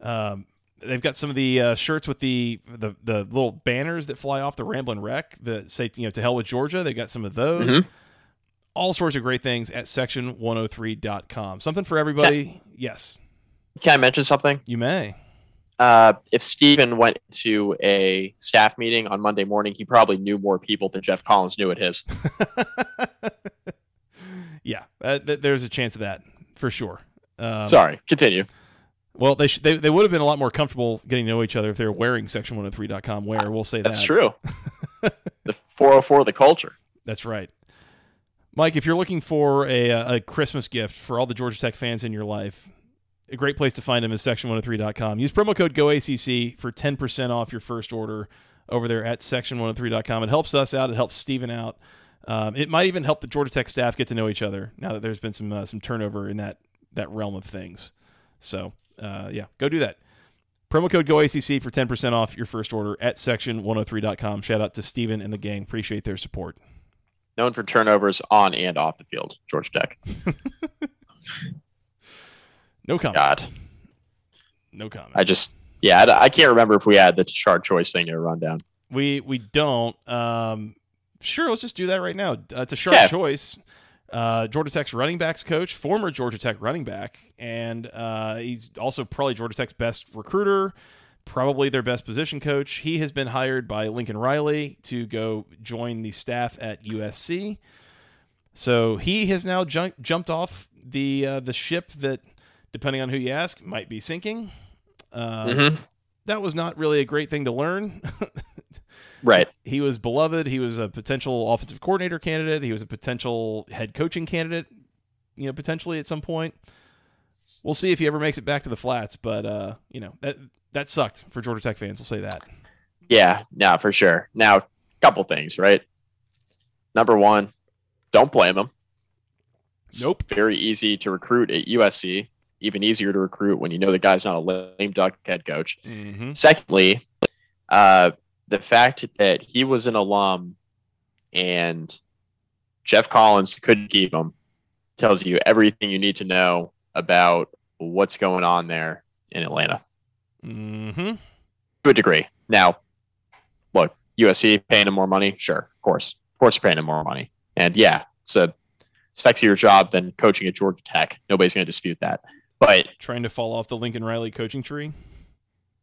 Um, they've got some of the uh, shirts with the, the the little banners that fly off the Ramblin' Wreck that say you know to hell with Georgia. They've got some of those. Mm-hmm. All sorts of great things at section103.com. Something for everybody. Can, yes. Can I mention something? You may. Uh, if Steven went to a staff meeting on Monday morning, he probably knew more people than Geoff Collins knew at his. yeah, uh, th- there's a chance of that for sure. Um, Sorry, continue. Well, they, sh- they they would have been a lot more comfortable getting to know each other if they were wearing section103.com wear. We'll say That's that. true. the 404 the culture. That's right. Mike, if you're looking for a, a Christmas gift for all the Georgia Tech fans in your life, a great place to find them is section103.com. Use promo code GOACC for 10% off your first order over there at section103.com. It helps us out. It helps Steven out. Um, it might even help the Georgia Tech staff get to know each other now that there's been some uh, some turnover in that that realm of things. So uh, yeah, go do that. Promo code GOACC for 10% off your first order at section103.com. Shout out to Steven and the gang. Appreciate their support. Known for turnovers on and off the field, Georgia Tech. no comment. God. No comment. I just Yeah, I, I can't remember if we had the Tashard choice thing to run down. We we don't. Um, sure, let's just do that right now. Uh, Tashard Yeah. choice. Uh, Georgia Tech's running backs coach, former Georgia Tech running back, and uh, he's also probably Georgia Tech's best recruiter, probably their best position coach. He has been hired by Lincoln Riley to go join the staff at USC. So he has now jumped off the uh, the ship that, depending on who you ask, might be sinking. Uh, Mhm. That was not really a great thing to learn. Right. he was beloved. He was a potential offensive coordinator candidate. He was a potential head coaching candidate, you know, potentially at some point. We'll see if he ever makes it back to the flats, but uh, you know, that that sucked for Georgia Tech fans, we'll say that. Yeah, no, for sure. Now, couple things, right? Number one, don't blame him. It's Nope. Very easy to recruit at USC. Even easier to recruit when you know the guy's not a lame duck head coach. Mm-hmm. Secondly, uh, the fact that he was an alum and Geoff Collins couldn't keep him tells you everything you need to know about what's going on there in Atlanta Mm-hmm. to a degree. Now, look, USC paying him more money, sure, of course, of course, paying him more money, and yeah, it's a sexier job than coaching at Georgia Tech. Nobody's going to dispute that. But Trying to fall off the Lincoln Riley coaching tree.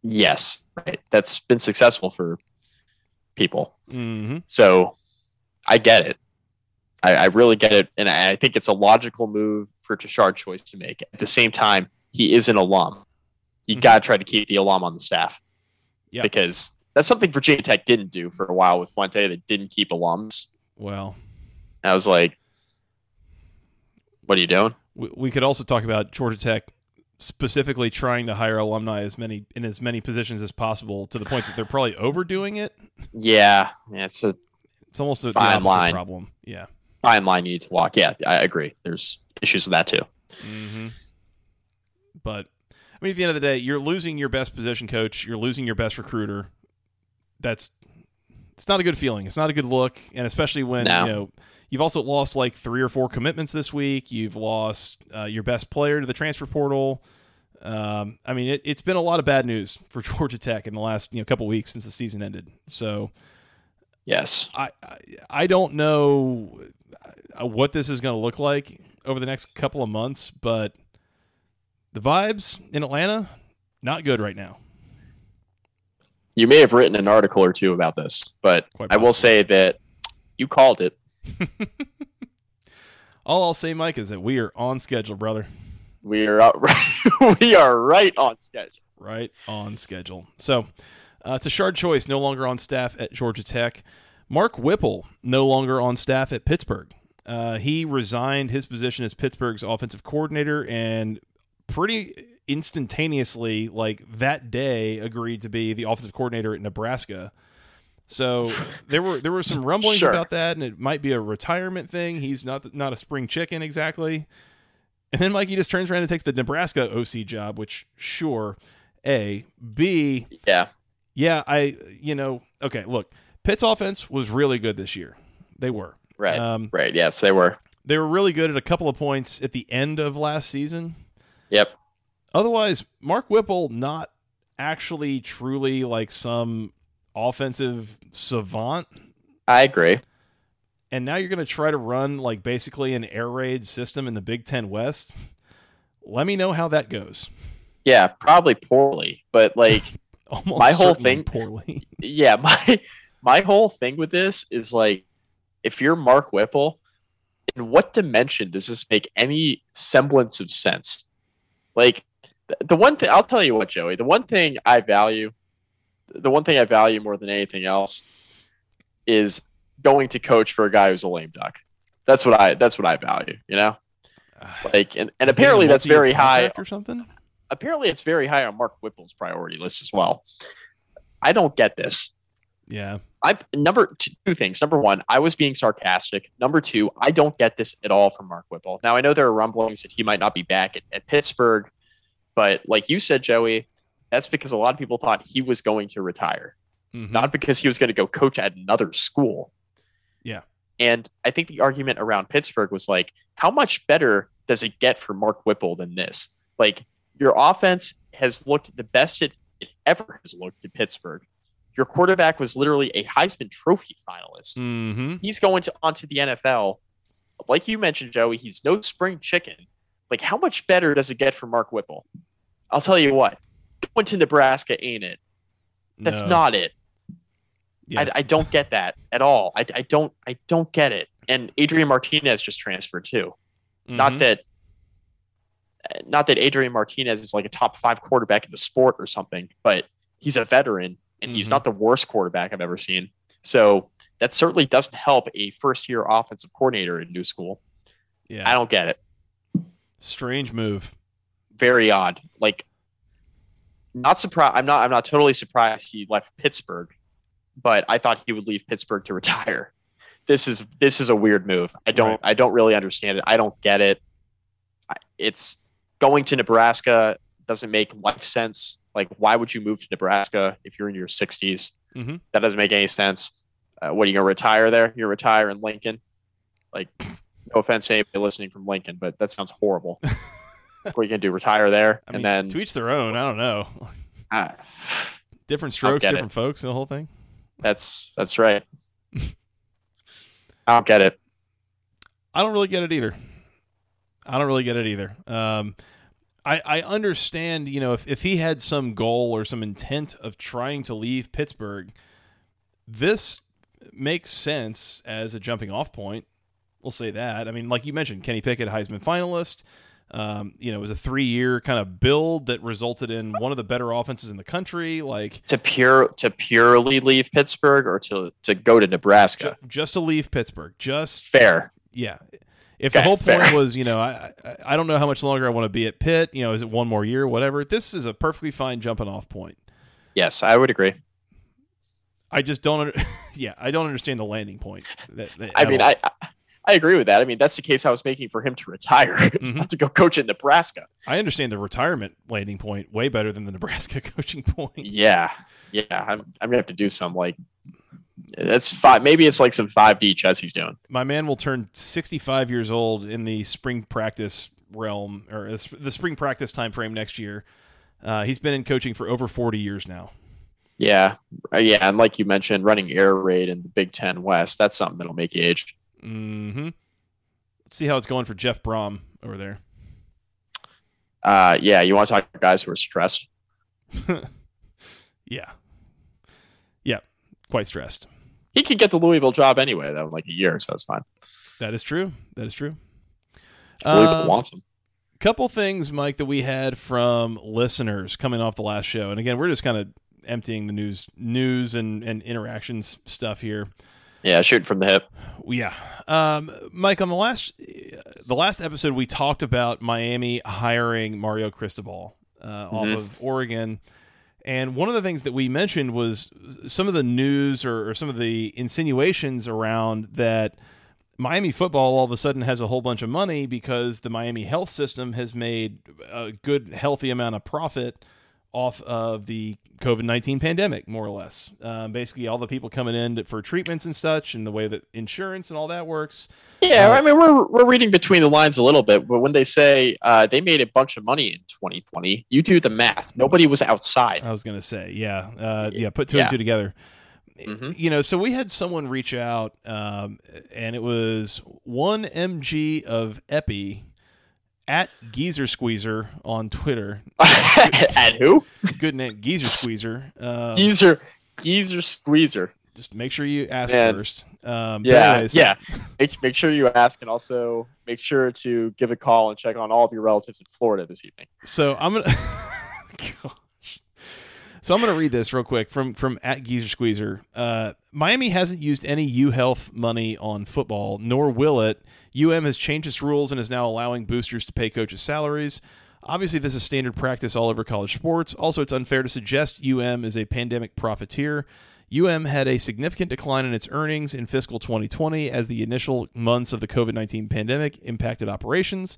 yes, right, that's been successful for people. Mm-hmm. So I get it. I, I really get it, and I, I think it's a logical move for Tashard Choice to make. At the same time, he is an alum. You Mhm. got to try to keep the alum on the staff. Yeah. Because that's something Virginia Tech didn't do for a while with Fuente. They didn't keep alums. Well, I was like, what are you doing? We, we could also talk about Georgia Tech specifically trying to hire alumni as many in as many positions as possible to the point that they're probably overdoing it. Yeah, yeah it's a It's almost a Fine line. problem. Yeah. fine line you need to walk. Yeah, I agree. There's issues with that too. Mm-hmm. But I mean, at the end of the day, you're losing your best position coach. You're losing your best recruiter. That's it's not a good feeling. It's not a good look, and especially when No. you know you've also lost like three or four commitments this week. You've lost uh, your best player to the transfer portal. Um, I mean, it, it's been a lot of bad news for Georgia Tech in the last you know couple weeks since the season ended. So Yes. I I, I don't know uh, what this is going to look like over the next couple of months, but the vibes in Atlanta not good right now. You may have written an article or two about this, but I will say that you called it. All I'll say, Mike, is that we are on schedule, brother. We are out, we are right on schedule. Right on schedule. So uh, it's a shard choice, no longer on staff at Georgia Tech. Mark Whipple, no longer on staff at Pittsburgh. Uh, he resigned his position as Pittsburgh's offensive coordinator and pretty instantaneously, like that day, agreed to be the offensive coordinator at Nebraska. So there were there were some rumblings Sure. about that, and it might be a retirement thing. He's not not a spring chicken exactly. And then Mikey just turns around and takes the Nebraska OC job, which sure, a b Yeah. yeah I you know okay look Pitt's offense was really good this year. They were Right. um, right. Yes, they were. they were really good at a couple of points at the end of last season. Yep. Otherwise, Mark Whipple not actually truly like some offensive savant. I agree. And now you're going to try to run like basically an air raid system in the Big Ten West. Let me know how that goes. Yeah, probably poorly, but like, Almost My whole certainly thing- poorly. yeah, my my whole thing with this is like, if you're Mark Whipple, in what dimension does this make any semblance of sense? Like, the one thing I'll tell you what, Joey, the one thing I value, the one thing I value more than anything else, is going to coach for a guy who's a lame duck. That's what I. That's what I value. You know, like, and, and apparently that's very high or something. apparently it's very high on Mark Whipple's priority list as well. I don't get this. Yeah. I number two, two things. Number one, I was being sarcastic. Number two, I don't get this at all from Mark Whipple. Now I know there are rumblings that he might not be back at, at Pittsburgh, but like you said, Joey, that's because a lot of people thought he was going to retire, Mhm. not because he was going to go coach at another school. Yeah. And I think the argument around Pittsburgh was like, how much better does it get for Mark Whipple than this? Like, your offense has looked the best it, it ever has looked at Pittsburgh. Your quarterback was literally a Heisman Trophy finalist. Mm-hmm. He's going to onto the NFL. Like you mentioned, Joey, he's no spring chicken. Like, how much better does it get for Mark Whipple? I'll tell you what, going to Nebraska ain't it. That's No. not it. Yeah, I, I don't get that at all. I, I don't I don't get it. And Adrian Martinez just transferred too. Not mhm. that not that Adrian Martinez is like a top five quarterback in the sport or something, but he's a veteran and he's Mhm. not the worst quarterback I've ever seen. So that certainly doesn't help a first year offensive coordinator in new school. yeah. I don't get it. Strange move. Very odd. Like not surprised I'm not I'm not totally surprised he left Pittsburgh, but I thought he would leave Pittsburgh to retire. This is this is a weird move. I don't Right. I don't really understand it. I don't get it. It's going to Nebraska doesn't make life sense. Like why would you move to Nebraska if you're in your 60s? Mhm. That doesn't make any sense. Uh, what are you going to retire there? You're retire in Lincoln. Like no offense to anybody listening from Lincoln, but that sounds horrible. what are you to do? Retire there I and mean, then to each their own. I don't know. ah, Different strokes, get it. different folks. The whole thing. That's that's right. I don't get it. I don't really get it either. I don't really get it either. Um, I, I understand, you know, if, if he had some goal or some intent of trying to leave Pittsburgh, this makes sense as a jumping off point. We'll say that. I mean, like you mentioned, Kenny Pickett, Heisman finalist. Um, you know, it was a three year kind of build that resulted in one of the better offenses in the country. Like, To pure to purely leave Pittsburgh or to to go to ju- Nebraska. just to leave Pittsburgh, just Fair. yeah. If the whole point fair. was, you know, I, I I don't know how much longer I want to be at Pitt. You know, is it one more year, whatever? This is a perfectly fine jumping off point. Yes, I would agree. I just don't. Yeah, I don't understand the landing point. That, that- I mean, all. I I- agree with that. I mean, that's the case I was making for him to retire, Mhm. not to go coach in Nebraska. I understand the retirement landing point way better than the Nebraska coaching point. Yeah, yeah. I'm I'm gonna have to do some like that's five. Maybe it's like some five D chess he's doing. My man will turn 65 years old in the spring practice realm or the spring practice time frame next year. Uh, he's been in coaching for over 40 years now. Yeah, Uh, yeah. And like you mentioned, running air raid in the Big Ten West, that's something that'll make you age. Mm-hmm. Let's see how it's going for Jeff Brohm over there. Uh, yeah, you want to talk about guys who are stressed? Yeah. Yeah. Quite stressed. He could get the Louisville job anyway, though, in like a year, so it's fine. That is true. That is true. Louisville Um, wants him. couple things, Mike, that we had from listeners coming off the last show, and again, we're just kind of emptying the news, news and and interactions stuff here. Yeah, shoot from the hip. Yeah, um, Mike, on the last the last episode, we talked about Miami hiring Mario Cristobal uh, off Mhm. of Oregon. And one of the things that we mentioned was some of the news or, or some of the insinuations around that Miami football all of a sudden has a whole bunch of money because the Miami health system has made a good, healthy amount of profit off of the COVID 19 pandemic, more or less. Um, basically, all the people coming in for treatments and such, and the way that insurance and all that works. Yeah, Uh, I mean we're we're reading between the lines a little bit, but when they say uh, they made a bunch of money in 2020, you do the math. Nobody was outside. I was going to say, yeah, uh, yeah, put two and two together. Mhm. You know, so we had someone reach out, um, and it was one mg of epi at Geezer Squeezer on Twitter. at who? Good name, Geezer Squeezer. Um, Geezer, geezer, squeezer. just make sure you ask Man. first. Um, Yeah, anyways, yeah. Make, make sure you ask, and also make sure to give a call and check on all of your relatives in Florida this evening. So I'm gonna. So I'm gonna read this real quick from from at Geezer Squeezer. Uh, Miami hasn't used any U Health money on football, nor will it. UM has changed its rules and is now allowing boosters to pay coaches' salaries. Obviously, this is standard practice all over college sports. Also, it's unfair to suggest UM is a pandemic profiteer. UM had a significant decline in its earnings in fiscal 2020 as the initial months of the COVID 19 pandemic impacted operations.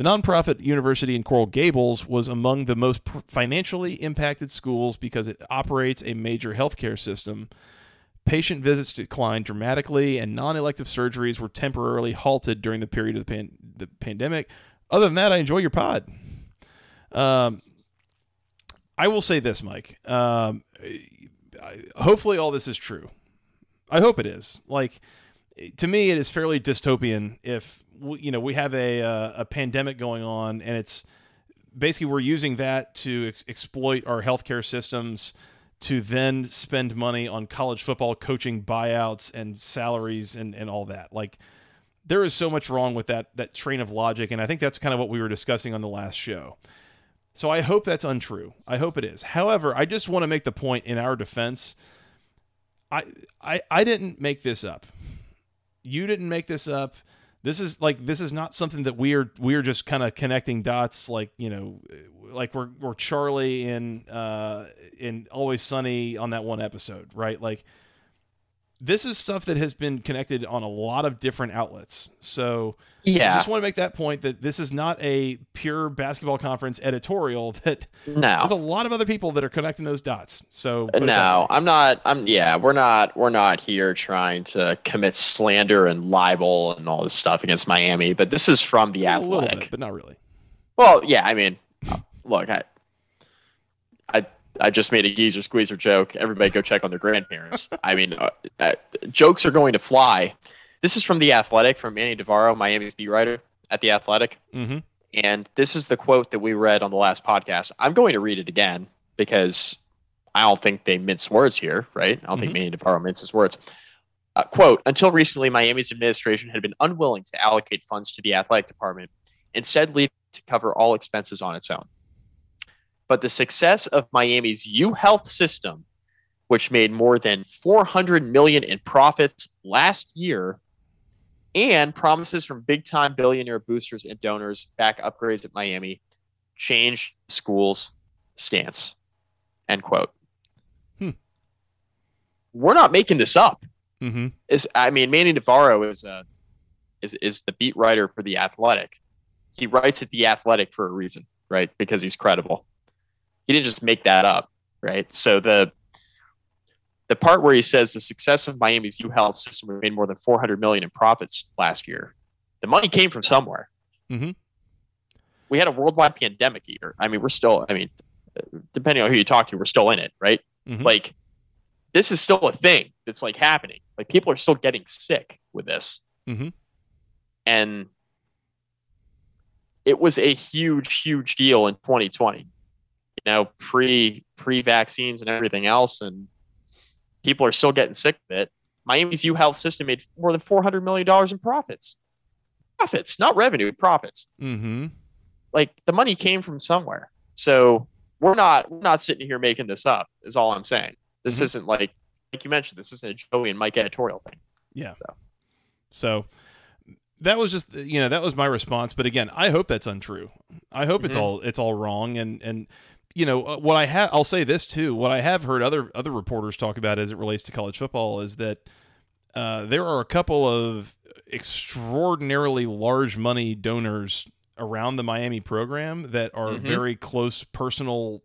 The nonprofit university in Coral Gables was among the most financially impacted schools because it operates a major healthcare system. Patient visits declined dramatically, and non elective surgeries were temporarily halted during the period of the, pan- the pandemic. Other than that, I enjoy your pod. Um, I will say this, Mike. Um, hopefully, all this is true. I hope it is. Like to me, it is fairly dystopian if you know we have a uh, a pandemic going on and it's basically we're using that to ex- exploit our healthcare systems to then spend money on college football coaching buyouts and salaries and, and all that. Like there is so much wrong with that that train of logic, and I think that's kind of what we were discussing on the last show. So I hope that's untrue. I hope it is. However, I just want to make the point in our defense. I I I didn't make this up. You didn't make this up. This is like this is not something that we're we're just kind of connecting dots like, you know, like we're we're Charlie in uh in Always Sunny on that one episode, right? Like this is stuff that has been connected on a lot of different outlets. So yeah, I just want to make that point that this is not a pure basketball conference editorial. That no, there's a lot of other people that are connecting those dots. So no, I'm not. I'm yeah, we're not. We're not here trying to commit slander and libel and all this stuff against Miami. But this is from the a Athletic, bit, but not really. Well, yeah, I mean, look, I, I I just made a geezer squeezer joke. Everybody go check on their grandparents. I mean, uh, uh, jokes are going to fly. This is from The Athletic, from Manny Navarro, Miami's beat writer at The Athletic. Mm-hmm. And this is the quote that we read on the last podcast. I'm going to read it again because I don't think they mince words here, right? I don't mm-hmm. think Manny Navarro minces words. Uh, quote, until recently, Miami's administration had been unwilling to allocate funds to the athletic department, instead leaving to cover all expenses on its own. But the success of Miami's U Health system, which made more than 400 million in profits last year, and promises from big time billionaire boosters and donors back upgrades at Miami, changed school's stance. End quote. Hmm. We're not making this up. Mm-hmm. Is I mean, Manny Navarro is a is is the beat writer for the Athletic. He writes at the Athletic for a reason, right? Because he's credible. He didn't just make that up, right? So the the part where he says the success of Miami's U Health system made more than 400 million in profits last year. The money came from somewhere. Mm-hmm. We had a worldwide pandemic here. I mean, we're still. I mean, depending on who you talk to, we're still in it, right? Mm-hmm. Like, this is still a thing that's like happening. Like, people are still getting sick with this, mm-hmm. and it was a huge, huge deal in 2020 you know, pre pre vaccines and everything else, and people are still getting sick of it. Miami's U Health system made more than four hundred million dollars in profits. Profits, not revenue, profits. Mm-hmm. Like the money came from somewhere. So we're not we're not sitting here making this up. Is all I'm saying. This mm-hmm. isn't like like you mentioned. This isn't a Joey and Mike editorial thing. Yeah. So. so that was just you know that was my response but again i hope that's untrue i hope mm-hmm. it's all it's all wrong and and you know uh, what I have. I'll say this too. What I have heard other other reporters talk about as it relates to college football is that uh, there are a couple of extraordinarily large money donors around the Miami program that are mm-hmm. very close personal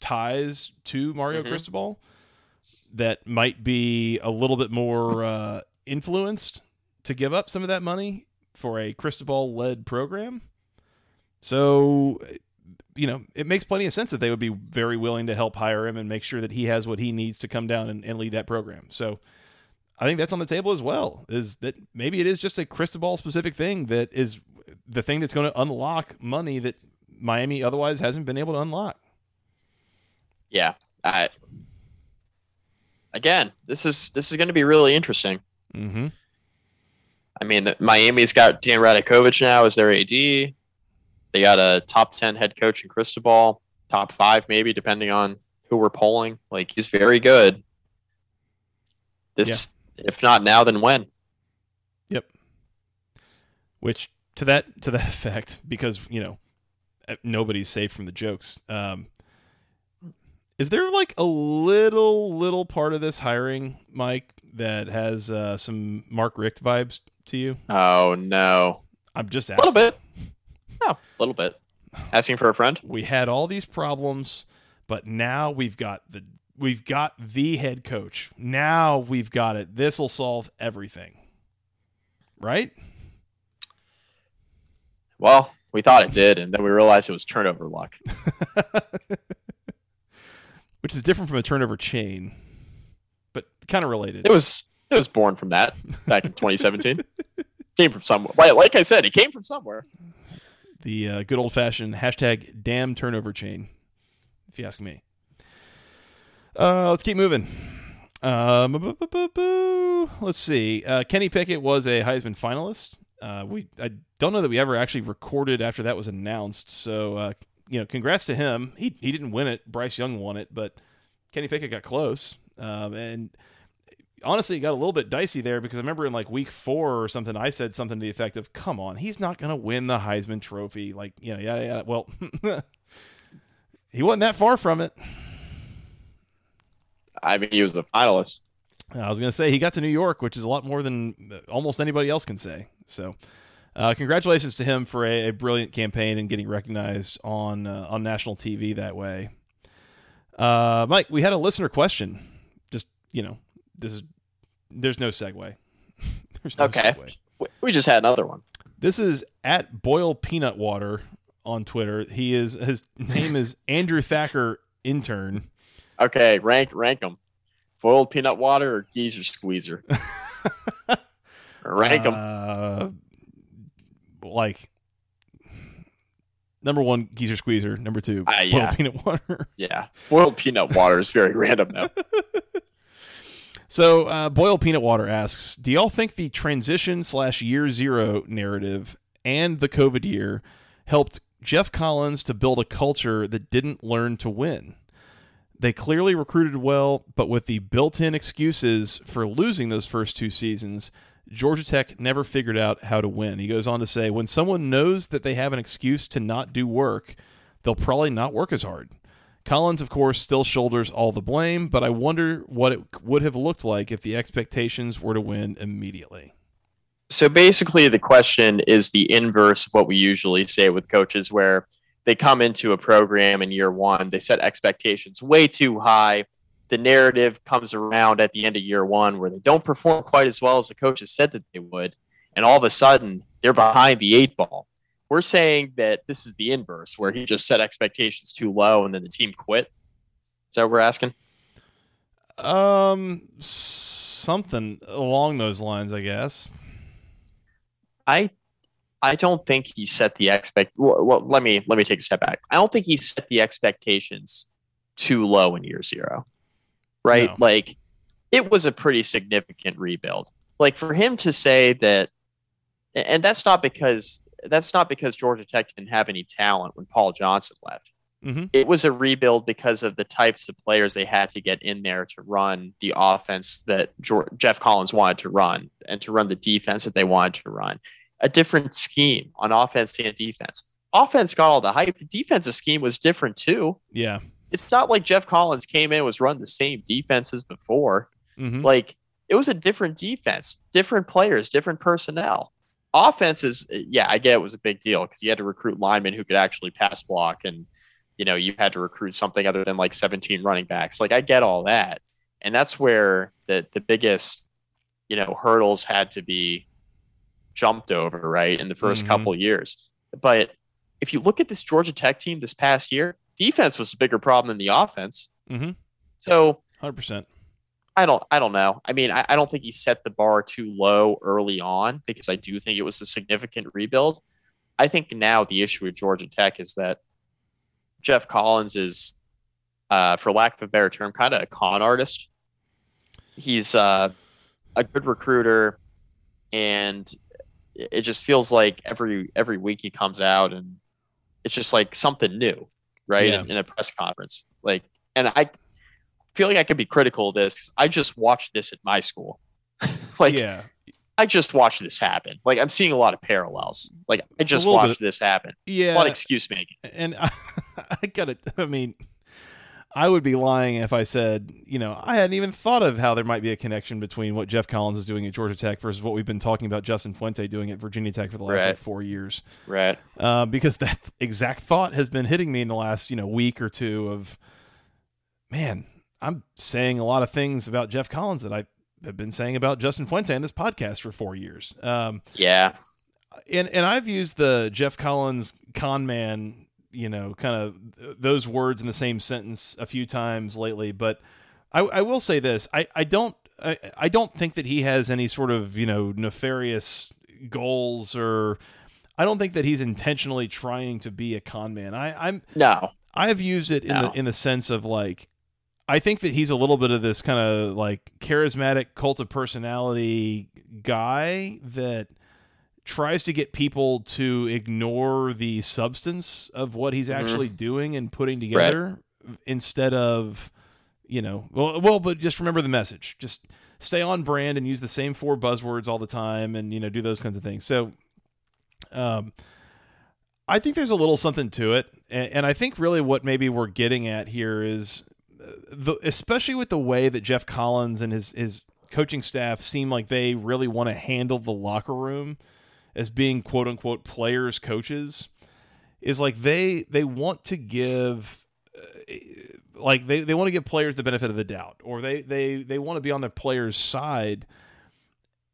ties to Mario mm-hmm. Cristobal that might be a little bit more uh, influenced to give up some of that money for a Cristobal led program. So you know, it makes plenty of sense that they would be very willing to help hire him and make sure that he has what he needs to come down and, and lead that program. So I think that's on the table as well. Is that maybe it is just a Cristobal specific thing that is the thing that's going to unlock money that Miami otherwise hasn't been able to unlock. Yeah. I, again, this is this is going to be really interesting. Mm-hmm. I mean, Miami's got Dan Radakovich now as their AD. They got a top 10 head coach in Cristobal, top five, maybe, depending on who we're polling. Like, he's very good. This, yeah. if not now, then when? Yep. Which, to that to that effect, because, you know, nobody's safe from the jokes. Um, is there like a little little part of this hiring, Mike, that has uh, some Mark Richt vibes to you? Oh no, I'm just asking. a little bit. Oh, a little bit. Asking for a friend. We had all these problems, but now we've got the we've got the head coach. Now we've got it. This will solve everything. Right? Well, we thought it did, and then we realized it was turnover luck. which is different from a turnover chain, but kind of related. It was it was born from that back in 2017. came from somewhere. Like, like I said, it came from somewhere. The uh, good old fashioned hashtag damn turnover chain, if you ask me. Uh, let's keep moving. Um, let's see. Uh, Kenny Pickett was a Heisman finalist. Uh, we I don't know that we ever actually recorded after that was announced. So uh, you know, congrats to him. He he didn't win it. Bryce Young won it, but Kenny Pickett got close. Um, and honestly, it got a little bit dicey there because I remember in like week four or something, I said something to the effect of, "Come on, he's not going to win the Heisman Trophy." Like you know, yeah, yeah. Well, he wasn't that far from it. I mean, he was the finalist. I was going to say he got to New York, which is a lot more than almost anybody else can say. So, uh, congratulations to him for a, a, brilliant campaign and getting recognized on uh, on national TV that way. Uh, Mike, we had a listener question. Just you know, this is there's no segue. there's no okay. Segue. We just had another one. This is at Boil Peanut Water on Twitter. He is his name is Andrew Thacker intern. Okay, rank rank them. Boiled peanut water or geezer squeezer? rank them. Uh, like number one, geezer squeezer. Number two, uh, yeah. boiled peanut water. yeah, boiled peanut water is very random now. So, uh, Peanut Water asks Do y'all think the transition slash year zero narrative and the COVID year helped Geoff Collins to build a culture that didn't learn to win? They clearly recruited well, but with the built in excuses for losing those first two seasons, Georgia Tech never figured out how to win. He goes on to say when someone knows that they have an excuse to not do work, they'll probably not work as hard. Collins, of course, still shoulders all the blame, but I wonder what it would have looked like if the expectations were to win immediately. So basically, the question is the inverse of what we usually say with coaches, where they come into a program in year one, they set expectations way too high. The narrative comes around at the end of year one where they don't perform quite as well as the coaches said that they would. And all of a sudden, they're behind the eight ball. We're saying that this is the inverse, where he just set expectations too low and then the team quit. Is that what we're asking? Um, something along those lines, I guess. I I don't think he set the expect. Well, well, let me let me take a step back. I don't think he set the expectations too low in year zero, right? No. Like it was a pretty significant rebuild. Like for him to say that, and that's not because that's not because Georgia Tech didn't have any talent when Paul Johnson left. Mm-hmm. It was a rebuild because of the types of players they had to get in there to run the offense that Geoff Collins wanted to run and to run the defense that they wanted to run a different scheme on offense and defense. Offense got all the hype. The defensive scheme was different too. Yeah. It's not like Geoff Collins came in was run the same defenses before. Mm-hmm. Like it was a different defense, different players, different personnel. Offenses, yeah, I get it was a big deal because you had to recruit linemen who could actually pass block and you know, you had to recruit something other than like 17 running backs. Like I get all that. And that's where the the biggest, you know, hurdles had to be jumped over, right, in the 1st mm-hmm. couple years. But if you look at this Georgia Tech team this past year, defense was a bigger problem than the offense. Mm-hmm. So, hundred percent. I don't. I don't know. I mean, I, I don't think he set the bar too low early on because I do think it was a significant rebuild. I think now the issue with Georgia Tech is that Geoff Collins is, uh, for lack of a better term, kind of a con artist. He's uh, a good recruiter, and it just feels like every every week he comes out and it's just like something new, right? Yeah. In, in, a press conference, like, and I feel like I could be critical of this because I just watched this at my school, like, yeah. I just watched this happen. Like I'm seeing a lot of parallels. Like I just watched bit. this happen. Yeah, a lot of excuse making. And I, I got to, I mean, I would be lying if I said, you know, I hadn't even thought of how there might be a connection between what Geoff Collins is doing at Georgia Tech versus what we've been talking about Justin Fuente doing at Virginia Tech for the last right. like, four years. Right. Uh, because that exact thought has been hitting me in the last, you know, week or two of, man, I'm saying a lot of things about Geoff Collins that I have been saying about Justin Fuente in this podcast for four years. Um, yeah. And, and I've used the Geoff Collins con man you know, kind of those words in the same sentence a few times lately. But I, I will say this: I, I don't I, I don't think that he has any sort of you know nefarious goals or I don't think that he's intentionally trying to be a con man. I, I'm no. I've used it in No. the in the sense of like I think that he's a little bit of this kind of like charismatic cult of personality guy that tries to get people to ignore the substance of what he's Mhm. actually doing and putting together instead of you know well well but just remember the message. Just stay on brand and use the same four buzzwords all the time and you know do those kinds of things. So um I think there's a little something to it, and, and I think really what maybe we're getting at here is, the, especially with the way that Geoff Collins and his his coaching staff seem like they really want to handle the locker room as being quote unquote players coaches, is like they they want to give. Uh, like they, they want to give players the benefit of the doubt or they, they, they want to be on the players side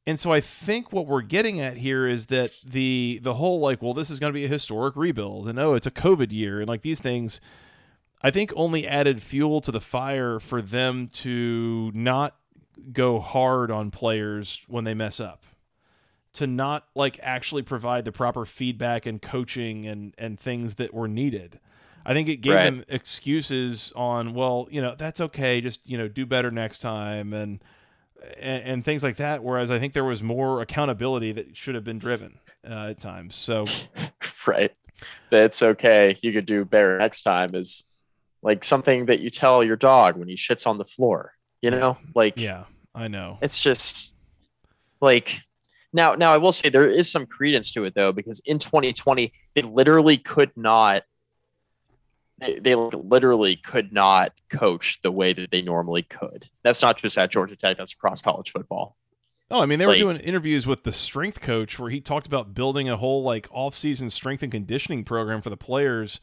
and so I think what we're getting at here is that the the whole like, well, this is going to be a historic rebuild, and oh, it's a COVID year, and like these things, I think only added fuel to the fire for them to not go hard on players when they mess up, to not like actually provide the proper feedback and coaching and and things that were needed. I think it gave Right. them excuses on, well, you know, that's okay, just you know, do better next time, and and, and things like that. Whereas I think there was more accountability that should have been driven uh, at times. So right that's okay you could do better next time is like something that you tell your dog when he shits on the floor you know? Like yeah, I know. it's just like now now i will say there is some credence to it though because in 2020 they literally could not they, they literally could not coach the way that they normally could. That's not just at georgia tech that's across college football. Oh, I mean, they were doing interviews with the strength coach where he talked about building a whole like off-season strength and conditioning program for the players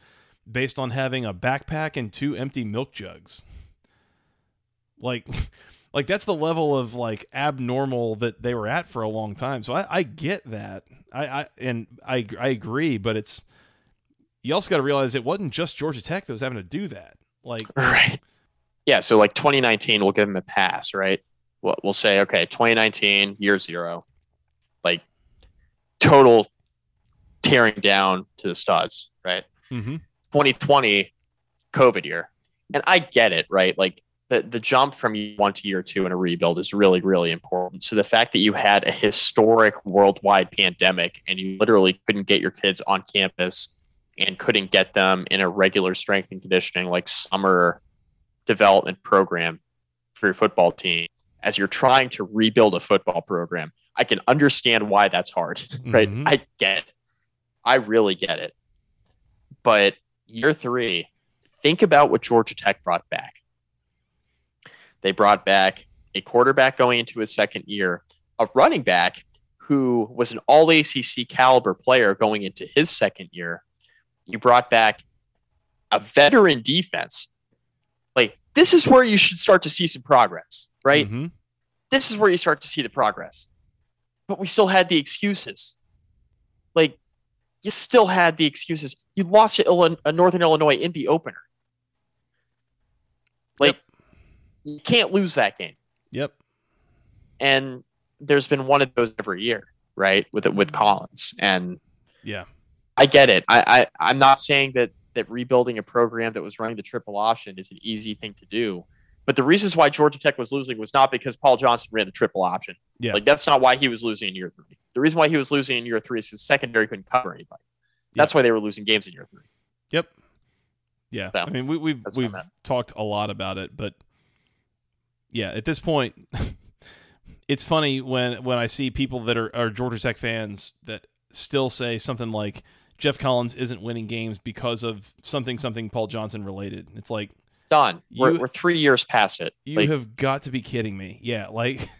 based on having a backpack and two empty milk jugs. Like, like that's the level of like abnormal that they were at for a long time. So I, I get that. I, I and I I agree, but it's you also got to realize it wasn't just Georgia Tech that was having to do that. Like, Right. Yeah. So like 2019, we'll give them a pass, right? We'll, we'll say, okay, 2019, year zero, like total tearing down to the studs, right? mm-hmm. 2020, COVID year. And I get it, right? Like the, the jump from year one to year two in a rebuild is really, really important. So the fact that you had a historic worldwide pandemic and you literally couldn't get your kids on campus and couldn't get them in a regular strength and conditioning like summer development program for your football team as you're trying to rebuild a football program i can understand why that's hard right Mhm. i get it i really get it but year three think about what georgia tech brought back they brought back a quarterback going into his second year a running back who was an all acc caliber player going into his second year you brought back a veteran defense. Like this is where you should start to see some progress, right? Mm-hmm. This is where you start to see the progress. But we still had the excuses. Like you still had the excuses. You lost to Illinois, uh, Northern Illinois in the opener. Like you can't lose that game. Yep. And there's been one of those every year, right? With it with Collins. And Yeah. I get it. I, I I'm not saying that that rebuilding a program that was running the triple option is an easy thing to do. But the reasons why Georgia Tech was losing was not because Paul Johnson ran the triple option. Yeah. Like that's not why he was losing in year three. The reason why he was losing in year three is his secondary couldn't cover anybody. That's why they were losing games in year three. Yep. Yeah. So, I mean, we, we've that's what I we've talked a lot about it, but yeah, at this point, it's funny when when I see people that are, are Georgia Tech fans that still say something like Geoff Collins isn't winning games because of something something Paul Johnson related. It's like It's done. we're, we're three years past it. you Like, have got to be kidding me. Yeah, like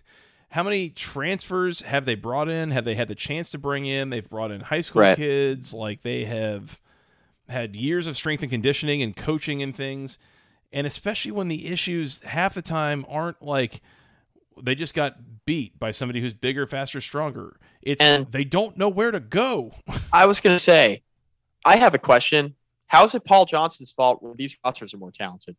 how many transfers have they brought in? Have they had the chance to bring in? They've brought in high school Right. kids. Like they have had years of strength and conditioning and coaching and things. And especially when the issues half the time aren't like they just got beat by somebody who's bigger, faster, stronger. It's And- they don't know where to go. I was gonna say, I have a question. How is it Paul Johnson's fault when these rosters are more talented?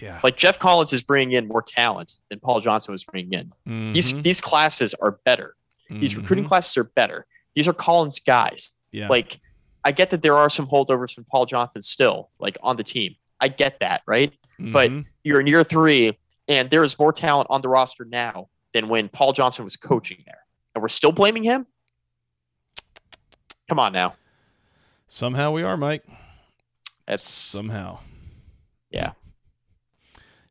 Yeah. Like Geoff Collins is bringing in more talent than Paul Johnson was bringing in. These Mhm. these classes are better. These Mhm. recruiting classes are better. These are Collins guys. Yeah. Like I get that there are some holdovers from Paul Johnson still, like on the team. I get that, right? but- Mhm. You're in year three, and there is more talent on the roster now than when Paul Johnson was coaching there, and we're still blaming him. Come on now, somehow we are, Mike. that's Somehow. Yeah.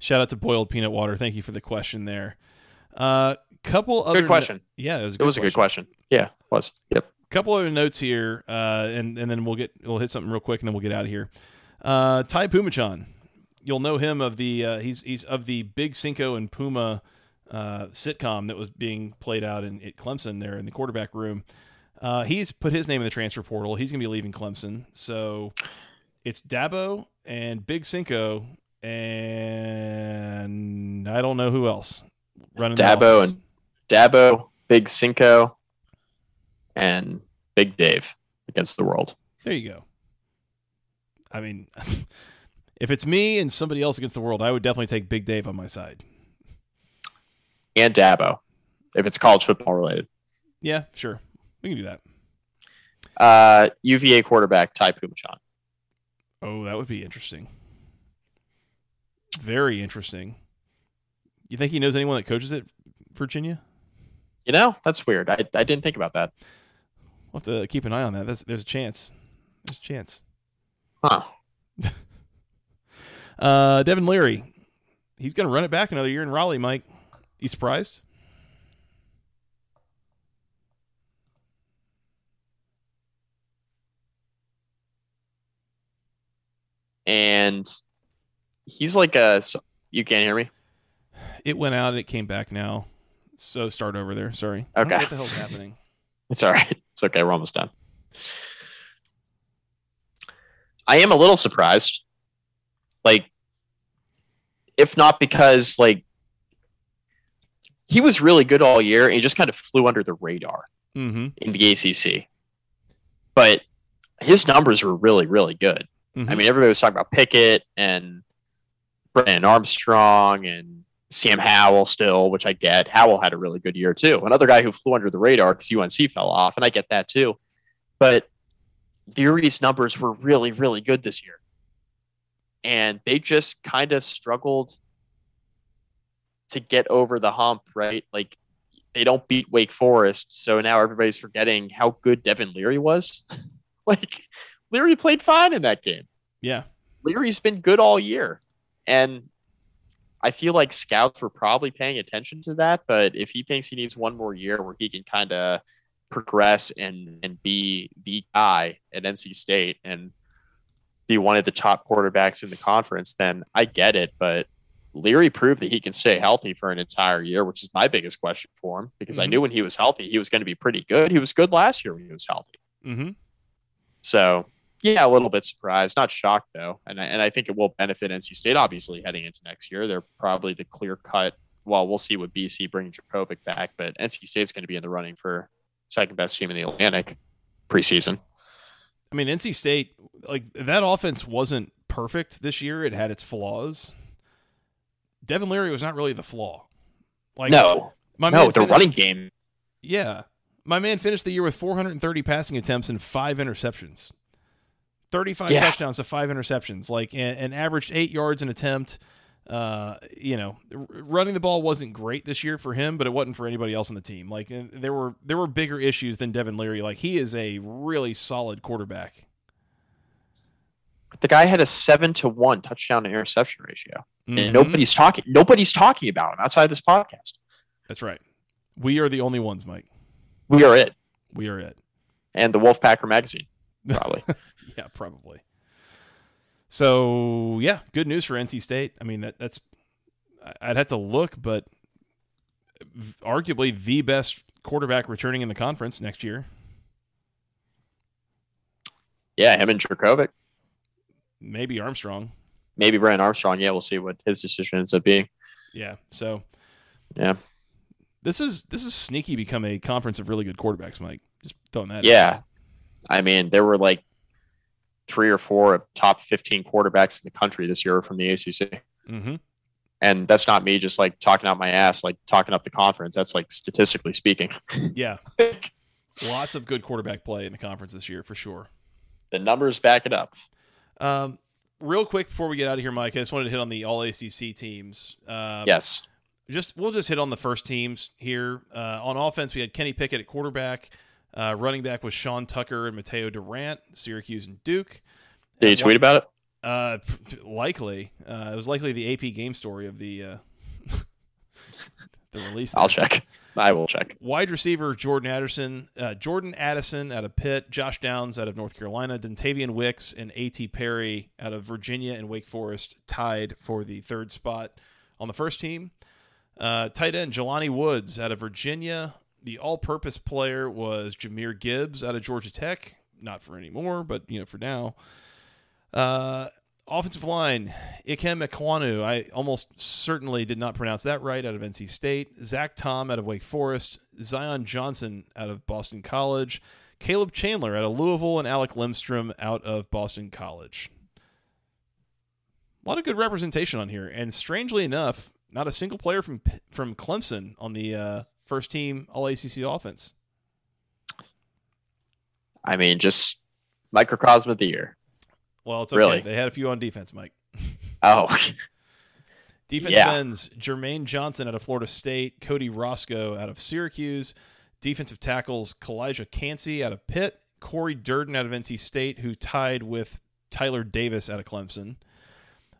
Shout out to boiled peanut water. Thank you for the question there. Uh, couple other good question. yeah, it was a It good was a good question. Yeah, it was. Yep. couple other notes here, uh, and and then we'll get we'll hit something real quick, and then we'll get out of here. Uh, Ty Phommachanh, you'll know him of the uh, he's he's of the Big Cinco and Puma uh, sitcom that was being played out in at Clemson there in the quarterback room. Uh, he's put his name in the transfer portal. He's gonna be leaving Clemson, so it's Dabo and Big Cinco, and I don't know who else running Dabo and Dabo, Big Cinco, and Big Dave against the world. There you go. I mean, if it's me and somebody else against the world, I would definitely take Big Dave on my side. And Dabo, if it's college football related. Yeah, sure. We can do that. Uh, UVA quarterback Ty Phommachanh. Oh, that would be interesting. Very interesting. You think he knows anyone that coaches at Virginia? You know, that's weird. I, I didn't think about that. We'll have to keep an eye on that. That's, there's a chance. There's a chance. Huh. Uh, Devin Leary. He's going to run it back another year in Raleigh, Mike. You surprised? And he's like a. You can't hear me? It went out and it came back now. So start over there. Sorry. I don't know Okay. What the hell's happening? It's all right. It's okay. We're almost done. I am a little surprised. Like, if not because, like, he was really good all year and he just kind of flew under the radar Mm-hmm. in the ACC. But his numbers were really, really good. Mhm. I mean, everybody was talking about Pickett and Brennan Armstrong and Sam Howell still, which I get. Howell had a really good year too. Another guy who flew under the radar because UNC fell off, and I get that too. But Leary's numbers were really, really good this year. And they just kind of struggled to get over the hump, right? Like they don't beat Wake Forest, so now everybody's forgetting how good Devin Leary was. like Leary played fine in that game. yeah. Leary's been good all year. And I feel like scouts were probably paying attention to that. But if he thinks he needs one more year where he can kind of progress and, and be the guy at NC State and be one of the top quarterbacks in the conference, then I get it. But Leary proved that he can stay healthy for an entire year, which is my biggest question for him because I Mhm. knew when he was healthy, he was going to be pretty good. He was good last year when he was healthy. Mm-hmm. So yeah, a little bit surprised, not shocked though, and I, and I think it will benefit NC State obviously heading into next year. They're probably the clear cut. Well, we'll see what BC brings Jurkovec back, but NC State's going to be in the running for second best team in the Atlantic preseason. I mean, NC State, like that offense wasn't perfect this year. It had its flaws. Devin Leary was not really the flaw. Like no, my no, the finished- running game. Yeah, my man finished the year with 430 passing attempts and five interceptions. 35 Yeah. touchdowns to five interceptions, like and, and averaged eight yards an attempt. Uh, you know, r- running the ball wasn't great this year for him, but it wasn't for anybody else on the team. Like, there were there were bigger issues than Devin Leary. Like, he is a really solid quarterback. The guy had a seven to one touchdown to interception ratio, Mhm. and nobody's talking. Nobody's talking about him outside this podcast. That's right. We are the only ones, Mike. We are it, We are it. and the Wolfpacker magazine probably. Yeah, probably. So yeah, good news for NC State. I mean, that that's I'd have to look, but arguably the best quarterback returning in the conference next year. yeah, him and Jurkovec, Maybe Armstrong. maybe Brennan Armstrong. Yeah, we'll see what his decision ends up being. Yeah. So Yeah. this is this is sneaky become a conference of really good quarterbacks, Mike. Just throwing that. out. Yeah. I mean, there were like three or four of top 15 quarterbacks in the country this year from the ACC. Mm-hmm. And that's not me just like talking out my ass, like talking up the conference. That's like statistically speaking. Yeah. Lots of good quarterback play in the conference this year for sure. the numbers back it up. Um, real quick before we get out of here, Mike, I just wanted to hit on the All ACC teams. Um, yes. just we'll just hit on the first teams here. Uh, on offense, we had Kenny Pickett at quarterback. Uh, running back was Sean Tucker and Mataeo Durant, Syracuse and Duke. Did you tweet about it? Uh, likely. Uh, it was likely the AP game story of the uh, the release. I'll check. I will check. Wide receiver Jordan Addison, uh, Jordan Addison out of Pitt, Josh Downs out of North Carolina, Dontayvion Wicks and A.T. Perry out of Virginia and Wake Forest tied for the third spot on the first team. Uh, tight end Jelani Woods out of Virginia. The all-purpose player was Jahmyr Gibbs out of Georgia Tech. Not for anymore, but you know for now. Uh, offensive line, Ikem Ekwonu. I almost certainly did not pronounce that right out of NC State. Zach Tom out of Wake Forest. Zion Johnson out of Boston College. Caleb Chandler out of Louisville. And Alec Lindstrom out of Boston College. A lot of good representation on here. And strangely enough, not a single player from from Clemson on the uh, first team All ACC offense. I mean, just microcosm of the year. Well, it's okay. Really? They had a few on defense, Mike. Oh, defense Yeah. ends Jermaine Johnson out of Florida State, Cody Roscoe out of Syracuse, defensive tackles Calijah Kancey out of Pitt, Cory Durden out of NC State, who tied with Tyler Davis out of Clemson.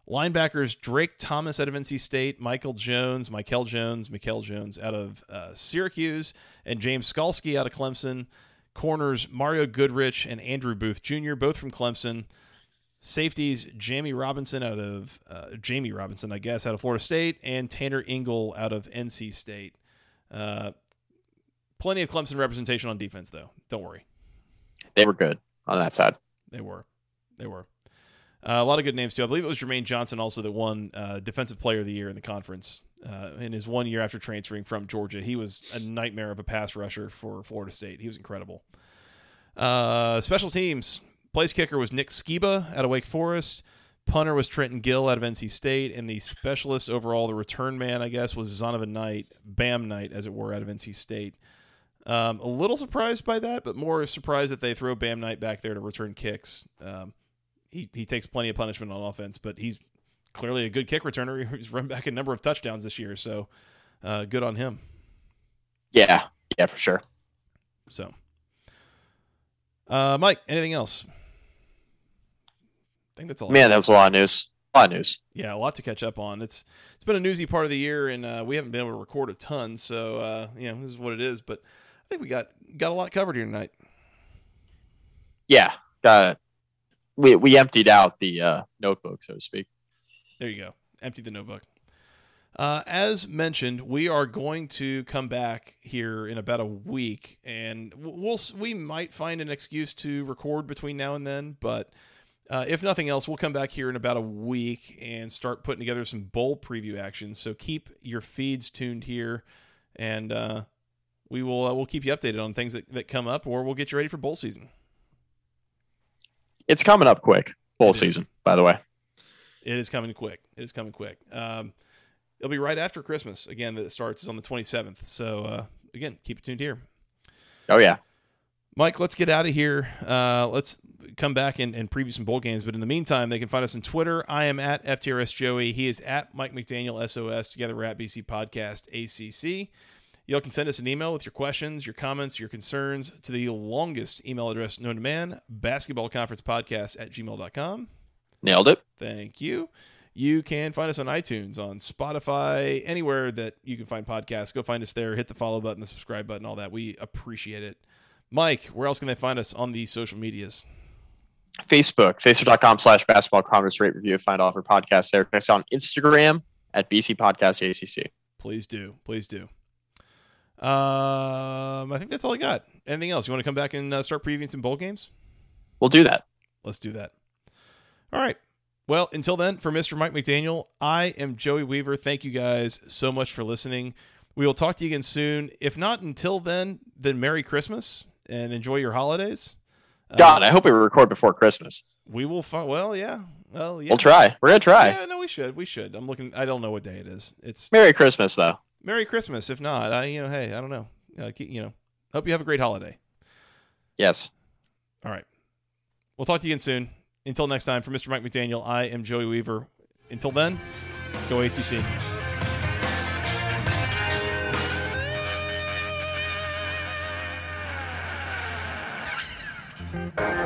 Linebackers Drake Thomas out of NC State, Michael Jones, Michael Jones, Michael Jones out of uh, Syracuse, and James Skalski out of Clemson. Corners Mario Goodrich and Andrew Booth Jr., both from Clemson. Safeties Jammie Robinson out of uh, Jammie Robinson, I guess, out of Florida State, and Tanner Ingle out of NC State. Uh, plenty of Clemson representation on defense, though. Don't worry, they were good on that side. they were, they were. Uh, a lot of good names too. I believe it was Jermaine Johnson also that won uh, Defensive Player of the Year in the conference uh, in his one year after transferring from Georgia. He was a nightmare of a pass rusher for Florida State. He was incredible. Uh, special teams. Place kicker was Nick Sciba out of Wake Forest. Punter was Trenton Gill out of NC State, and the specialist overall, the return man, I guess, was Zonovan Knight, Bam Knight, as it were, out of NC State. Um, a little surprised by that, but more surprised that they throw Bam Knight back there to return kicks. Um, he he takes plenty of punishment on offense, but he's clearly a good kick returner. He's run back a number of touchdowns this year, so uh, good on him. Yeah, yeah, for sure. So, uh, Mike, anything else? I think that's all. Man, that was a lot of news. A lot of news. Yeah, a lot to catch up on. It's it's been a newsy part of the year, and uh, we haven't been able to record a ton. So uh, you know, this is what it is. But I think we got got a lot covered here tonight. Yeah, got it. We we emptied out the uh, notebook, so to speak. There you go. Empty the notebook. Uh, as mentioned, we are going to come back here in about a week, and we'll we might find an excuse to record between now and then. But uh, if nothing else, we'll come back here in about a week and start putting together some bowl preview action. So keep your feeds tuned here, and uh, we will uh, we'll keep you updated on things that, that come up, or we'll get you ready for bowl season. It's coming up quick. Bowl It is. season, by the way. It is coming quick. It is coming quick. Um, it'll be right after Christmas again. That it starts is on the 27th. So uh, again, keep it tuned here. Oh yeah. Mike, let's get out of here. Uh, let's come back and, and preview some bowl games. But in the meantime, they can find us on Twitter. I am at FTRS Joey. He is at Mike McDaniel SOS. Together we're at BC Podcast ACC. Y'all can send us an email with your questions, your comments, your concerns to the longest email address known to man, basketballconferencepodcast at gmail.com. Nailed it. Thank you. You can find us on iTunes, on Spotify, anywhere that you can find podcasts. Go find us there. Hit the follow button, the subscribe button, all that. We appreciate it. Mike, where else can they find us on the social medias? Facebook, facebook.com slash basketball conference rate review. Find all of our podcasts there. Next us on Instagram at BC Podcast ACC. Please do. Please do. Um, I think that's all I got. Anything else? You want to come back and uh, start previewing some bowl games? We'll do that. Let's do that. All right. Well, until then, for Mr. Mike McDaniel, I am Joey Weaver. Thank you guys so much for listening. We will talk to you again soon. If not until then, then Merry Christmas and enjoy your holidays. Uh, God, I hope we record before Christmas. We will find. Well, yeah. Well, yeah. We'll try. We're gonna try. Yeah, no, we should. We should. I'm looking. I don't know what day it is. It's Merry Christmas, though. Merry Christmas. If not, I, you know, hey, I don't know. Uh, you know, hope you have a great holiday. Yes. All right. We'll talk to you again soon. Until next time, for Mr. Mike McDaniel, I am Joey Weaver. Until then, go ACC. Thank